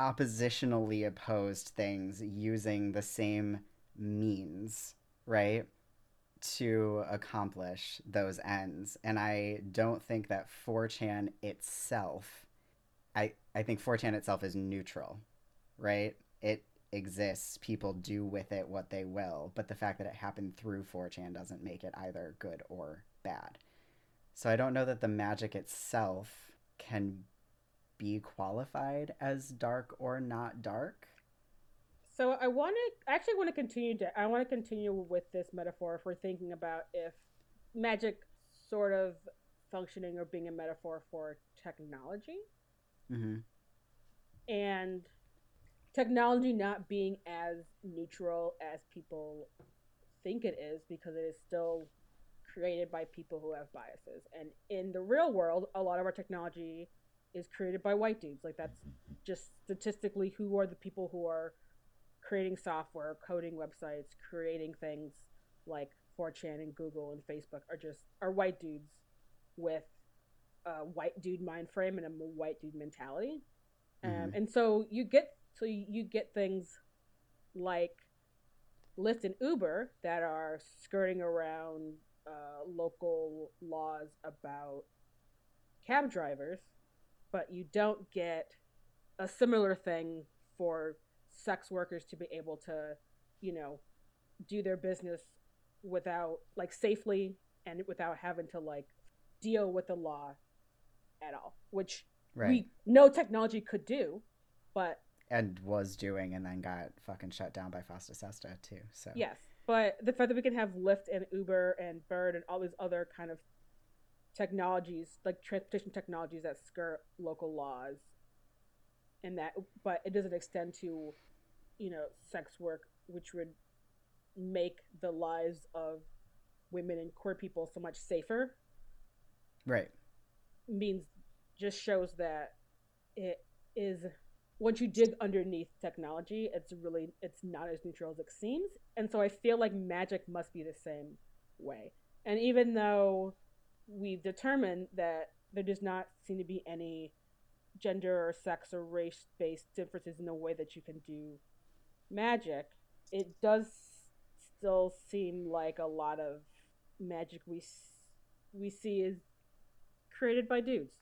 oppositionally opposed things using the same means, right? To accomplish those ends. And I don't think that 4chan itself I I think 4chan itself is neutral, right? It exists, people do with it what they will, but the fact that it happened through 4chan doesn't make it either good or bad. So I don't know that the magic itself can be qualified as dark or not dark. So I want to actually want to continue to I want to continue with this metaphor if we're thinking about if magic sort of functioning or being a metaphor for technology Mm-hmm. and technology not being as neutral as people think it is because it is still created by people who have biases. And in the real world, a lot of our technology is created by white dudes. Like that's just statistically who are the people who are creating software, coding websites, creating things like 4chan and Google and Facebook are just are white dudes with a white dude mind frame and a white dude mentality. Um, Mhm. and so you get so you you get things like Lyft and Uber that are skirting around uh, local laws about cab drivers, but you don't get a similar thing for sex workers to be able to, you know, do their business without like safely and without having to like deal with the law at all, which Right. we know technology could do, but and was doing and then got fucking shut down by Fosta Sesta too. So Yes, but the fact that we can have Lyft and Uber and Bird and all these other kind of technologies, like transportation technologies that skirt local laws, and that, but it doesn't extend to, you know, sex work, which would make the lives of women and queer people so much safer. Right. Means just shows that it is once you dig underneath technology, it's really it's not as neutral as it seems. And so I feel like magic must be the same way. And even though we've determined that there does not seem to be any gender or sex or race based differences in the way that you can do magic, it does still seem like a lot of magic we we see is created by dudes.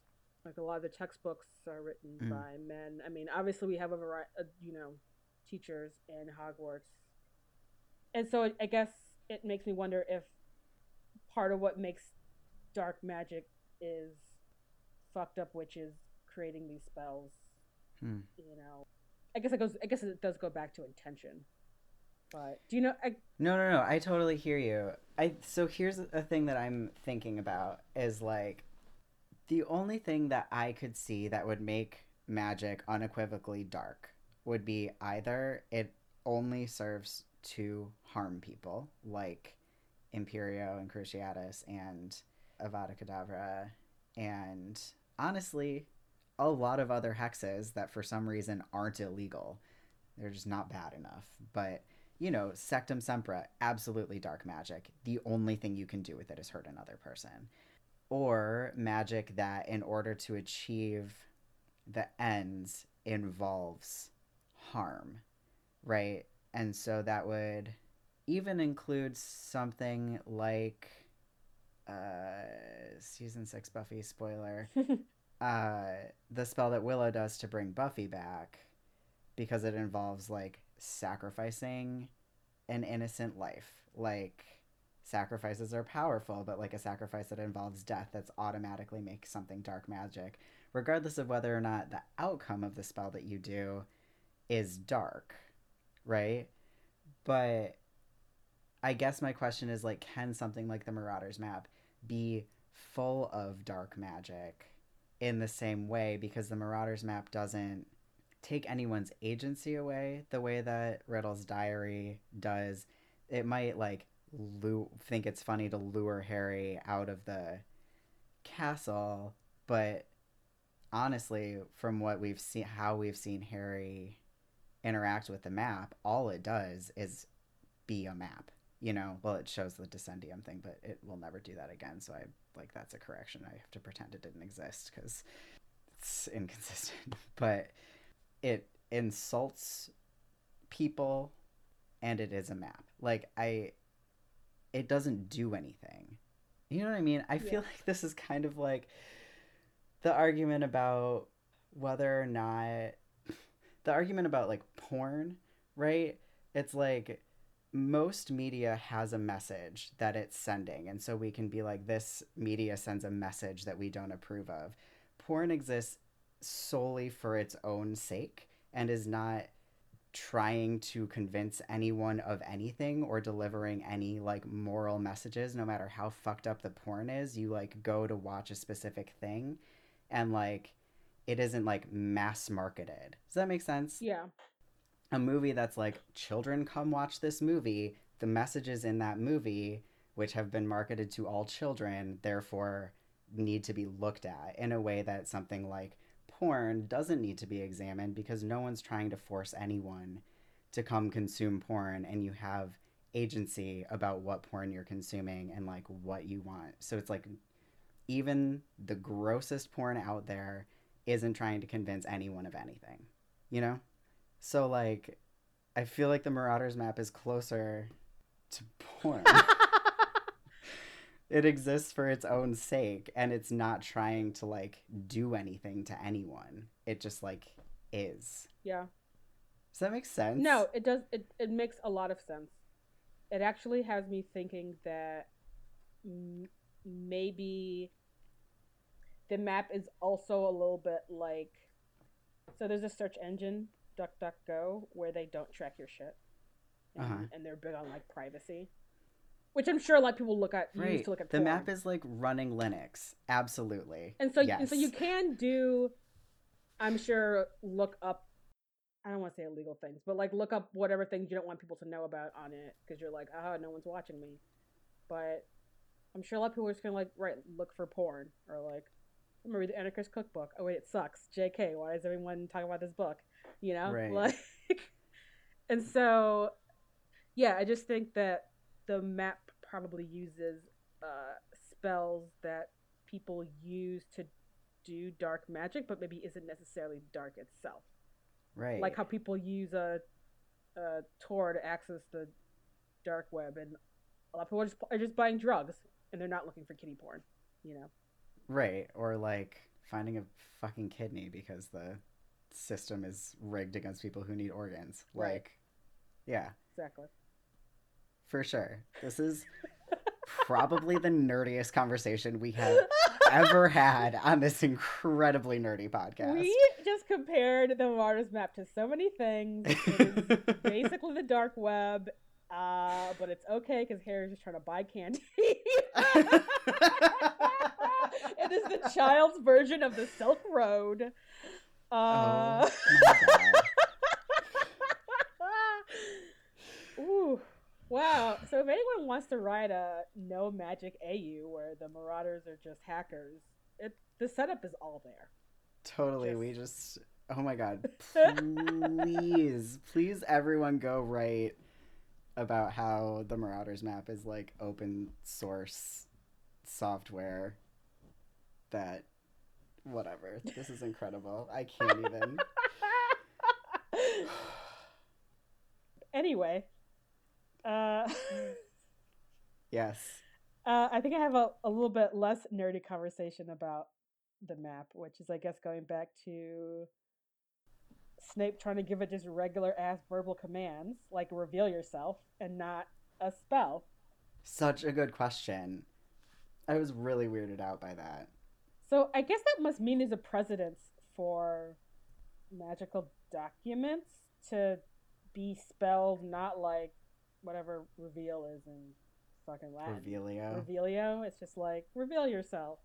Like a lot of the textbooks are written Mm. by men. I mean, obviously we have a variety, uh, you know, teachers in Hogwarts, and so I guess it makes me wonder if part of what makes dark magic is fucked up witches creating these spells. Hmm. You know, I guess it goes. I guess it does go back to intention. But do you know? I, No, no, no. I totally hear you. I so here's a thing that I'm thinking about is like the only thing that I could see that would make magic unequivocally dark would be either it only serves to harm people, like Imperio and Cruciatus and Avada Kedavra, and honestly, a lot of other hexes that for some reason aren't illegal. They're just not bad enough. But you know, Sectum Sempra, absolutely dark magic. The only thing you can do with it is hurt another person. Or magic that, in order to achieve the ends, involves harm, right? And so that would even include something like uh, season six Buffy spoiler. uh, the spell that Willow does to bring Buffy back because it involves like sacrificing an innocent life. Like sacrifices are powerful, but like a sacrifice that involves death that's automatically makes something dark magic, regardless of whether or not the outcome of the spell that you do is dark, right? But I guess my question is like can something like the Marauders map be full of dark magic in the same way because the Marauders map doesn't take anyone's agency away the way that Riddle's diary does. It might like lu- think it's funny to lure Harry out of the castle, but honestly, from what we've seen, how we've seen Harry interact with the map, all it does is be a map. You know, well, it shows the Dissendium thing, but it will never do that again. So I like that's a correction. I have to pretend it didn't exist because it's inconsistent. but it insults people and it is a map. Like I it doesn't do anything. You know what I mean? I feel like this is kind of like the argument about whether or not the argument about like porn, right? It's like most media has a message that it's sending and so we can be like this media sends a message that we don't approve of. Porn exists solely for its own sake and is not trying to convince anyone of anything or delivering any like moral messages no matter how fucked up the porn is you like go to watch a specific thing and like it isn't like mass marketed does that make sense yeah. A movie that's like children come watch this movie. The messages in that movie which have been marketed to all children therefore need to be looked at in a way that something like porn doesn't need to be examined because no one's trying to force anyone to come consume porn and you have agency about what porn you're consuming and like what you want. So it's like even the grossest porn out there isn't trying to convince anyone of anything you know so like I feel like the Marauders map is closer to porn. it exists for its own sake and it's not trying to like do anything to anyone. It just like is. Yeah. Does that make sense? No, it does. It it makes a lot of sense. It actually has me thinking that m- maybe the map is also a little bit like. So there's a search engine, DuckDuckGo, where they don't track your shit, and, Uh-huh. and they're big on like privacy, which I'm sure a lot of people look at. Use Right. to look at The porn. map is like running Linux. Absolutely. and so yes. and so you can do i'm sure look up i don't want to say illegal things but like look up whatever things you don't want people to know about on it because you're like oh, no one's watching me but i'm sure a lot of people are just gonna like right look for porn or like i'm gonna read the anarchist cookbook oh wait it sucks jk why is everyone talking about this book you know Right. like and so yeah i just think that the map probably uses uh spells that people use to do dark magic, but maybe isn't necessarily dark itself. right. Like how people use a, a Tor to access the dark web, and a lot of people are just, are just buying drugs, and they're not looking for kitty porn. You know? Right. Or like finding a fucking kidney because the system is rigged against people who need organs. Right. Like, yeah, Exactly. for sure. This is probably the nerdiest conversation we have ever had on this incredibly nerdy podcast. We just compared the Marauders map to so many things. Basically the dark web, uh, but it's okay because Harry's just trying to buy candy. it is the child's version of the Silk Road. Uh, oh my god. Ooh, wow. So if anyone wants to write a no magic AU where the Marauders are just hackers, it the setup is all there. Totally. Just- We just. Oh my god. Please, please, everyone go write about how the Marauders map is like open source software that. Whatever. This is incredible. I can't even. anyway, uh, yes. uh, I think I have a, a little bit less nerdy conversation about the map, which is, I guess, going back to Snape trying to give it just regular ass verbal commands, like reveal yourself, and not a spell. Such a good question. I was really weirded out by that. So I guess that must mean there's a precedence for magical documents to be spelled not like whatever reveal is in fucking Latin. Revelio. Revelio. It's just like reveal yourself,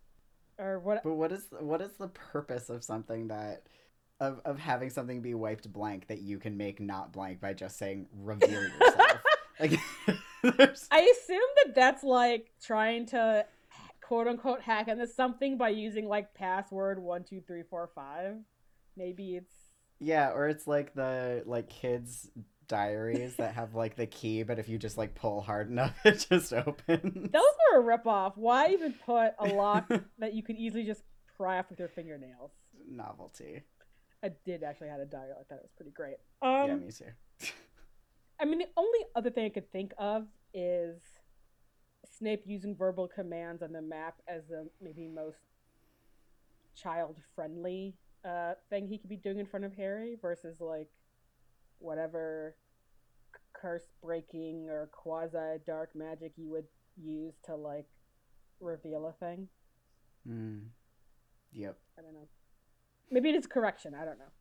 or what? But what is what is the purpose of something that of of having something be wiped blank that you can make not blank by just saying reveal yourself? like I assume that that's like trying to quote unquote hack into something by using like password one two three four five. Maybe it's yeah, or it's like the like kids diaries that have like the key, but if you just like pull hard enough, it just opens. those were a ripoff. Why even put a lock that you could easily just pry off with your fingernails? Novelty. I did actually had a diary like that. It was pretty great. Um, yeah, me too. I mean, the only other thing I could think of is Snape using verbal commands on the map as the maybe most child friendly uh, thing he could be doing in front of Harry versus like whatever curse breaking or quasi dark magic you would use to like reveal a thing. Mm. Yep. I don't know. Maybe it is correction. I don't know.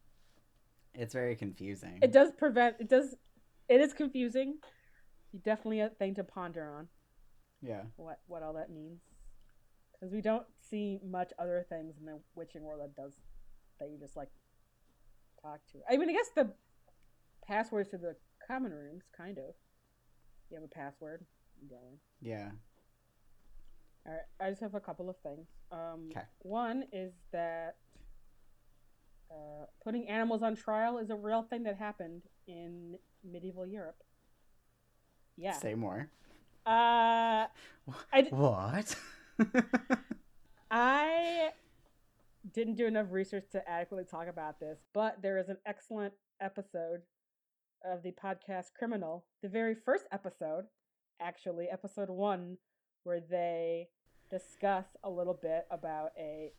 It's very confusing. It does prevent. It does. It is confusing. Definitely a thing to ponder on. Yeah. what what all that means because we don't see much other things in the witching world that does that you just like talk to i mean i guess the passwords to the common rooms kind of you have a password. Yeah. all right i just have a couple of things um 'Kay. one is that uh, putting animals on trial is a real thing that happened in medieval europe yeah Say more. Uh I d- What? I didn't do enough research to adequately talk about this, but there is an excellent episode of the podcast Criminal, the very first episode, actually, episode one, where they discuss a little bit about a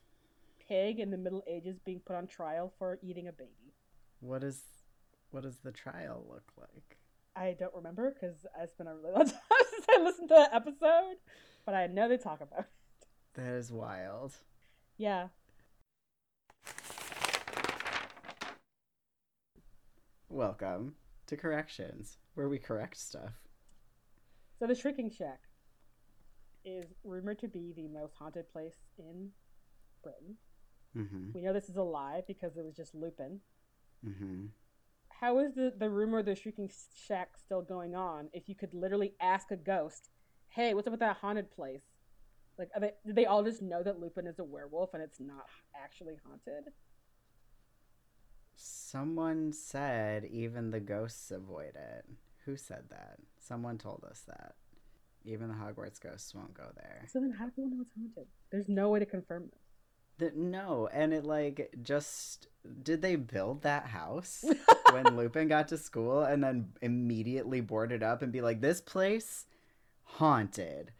pig in the Middle Ages being put on trial for eating a baby. what is what does the trial look like? I don't remember because it's been a really long time since I listened to that episode, but I know they talk about it. That is wild. Yeah. Welcome to Corrections, where we correct stuff. So the Shrieking Shack is rumored to be the most haunted place in Britain. Mm-hmm. We know this is a lie because it was just Lupin. Mm-hmm. How is the, the rumor of the Shrieking Shack still going on if you could literally ask a ghost, hey, what's up with that haunted place? Like, are they, did they all just know that Lupin is a werewolf and it's not actually haunted? Someone said even the ghosts avoid it. Who said that? Someone told us that. Even the Hogwarts ghosts won't go there. So then how do people know it's haunted? There's no way to confirm this. The, no, and it like just did they build that house when Lupin got to school and then immediately board it up and be like, this place haunted,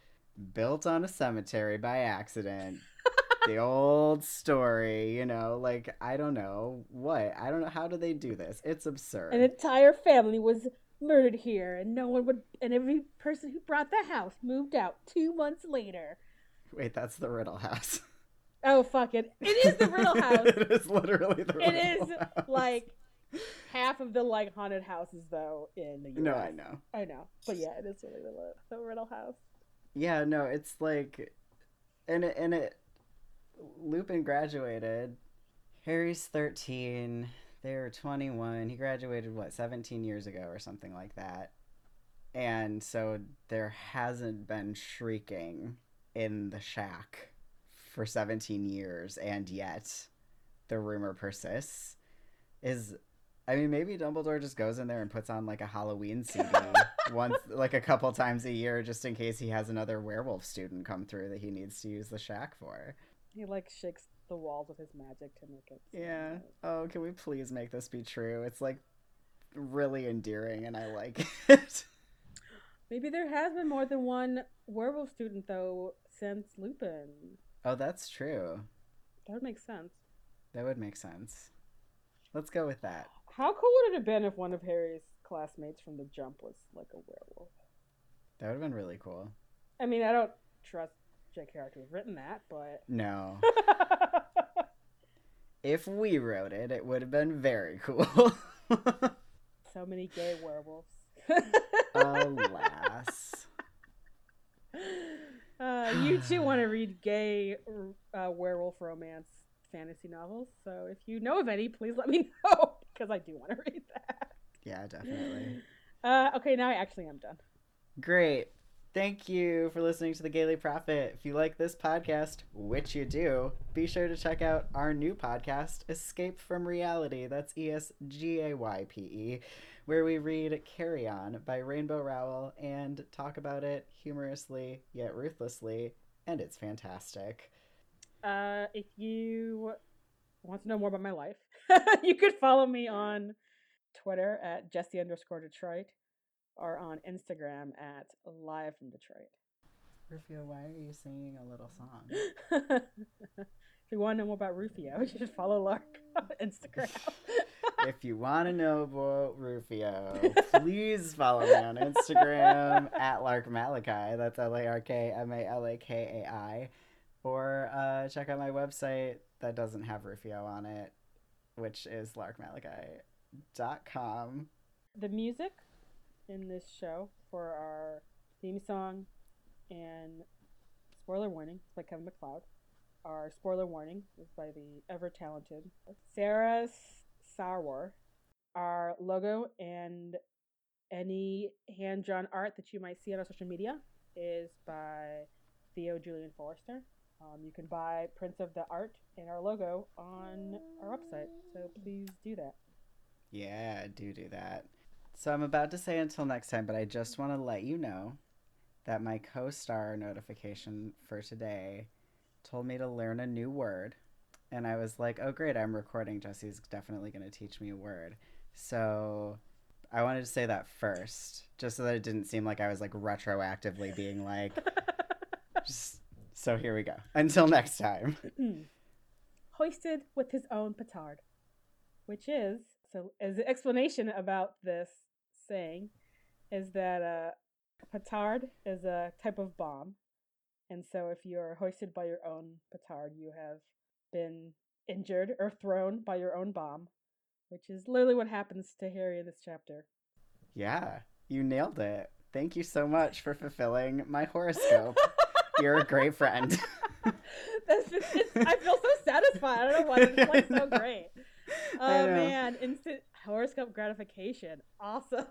built on a cemetery by accident. the old story, you know, like I don't know what I don't know how do they do this? It's absurd. An entire family was murdered here, and no one would, and every person who brought the house moved out two months later. Wait, that's the Riddle House. Oh fuck it! It is the Riddle House. it is literally the It Riddle is House. like half of the like haunted houses though in the US. No, I know. I know, but yeah, it is really the, the Riddle House. Yeah, no, it's like, and it, and it, Lupin graduated. Harry's thirteen. They're twenty one. He graduated what seventeen years ago or something like that. And so there hasn't been shrieking in the shack for seventeen years, and yet the rumor persists. Is I mean, maybe Dumbledore just goes in there and puts on like a Halloween CD once, like a couple times a year, just in case he has another werewolf student come through that he needs to use the shack for. He like shakes the walls with his magic to make it. Yeah. Oh, can we please make this be true? It's like really endearing, and I like it. Maybe there has been more than one werewolf student though since Lupin. Oh, that's true. That would make sense. That would make sense. Let's go with that. How cool would it have been if one of Harry's classmates from the jump was like a werewolf? That would have been really cool. I mean, I don't trust J.K. To have written that, but No. if we wrote it, it would have been very cool. so many gay werewolves. Alas. You too want to read gay uh, werewolf romance fantasy novels, so if you know of any, please let me know because I do want to read that. Yeah, definitely. Uh, okay, now I actually am done. Great. Thank you for listening to the Gayly Prophet. If you like this podcast, which you do, be sure to check out our new podcast, EsGAYpe from Reality. That's E S G A Y P E, where we read Carry On by Rainbow Rowell and talk about it humorously yet ruthlessly, and it's fantastic. Uh, if you want to know more about my life, you could follow me on Twitter at Jesse underscore Detroit or on Instagram at Live from Detroit. Rufio, why are you singing a little song? if you want to know more about Rufio, you should follow Lark on Instagram. if you want to know about Rufio, please follow me on Instagram at Lark Malakai. That's L A R K M A L A K A I. Or uh, check out my website that doesn't have Rufio on it, which is larkmalakai.com. the music in this show for our theme song and spoiler warning it's by Kevin MacLeod. Our spoiler warning is by the ever talented Sarah Sarwar. Our logo and any hand drawn art that you might see on our social media is by Theo Julien Forrester. Um, you can buy prints of the art and our logo on our website, so please do that. Yeah, do do that. So I'm about to say until next time, but I just want to let you know that my co star notification for today told me to learn a new word. And I was like, oh, great, I'm recording. Jesse's definitely going to teach me a word. So I wanted to say that first, just so that it didn't seem like I was like retroactively being like, just. So here we go. Until next time. hoisted with his own petard, which is so as an explanation about this saying is that uh, a petard is a type of bomb, and so if you are hoisted by your own petard, you have been injured or thrown by your own bomb, which is literally what happens to Harry in this chapter. Yeah, you nailed it. Thank you so much for fulfilling my horoscope. You're a great friend. That's just, I feel so satisfied. I don't know why this is like so great. Oh man, instant horoscope gratification. Awesome.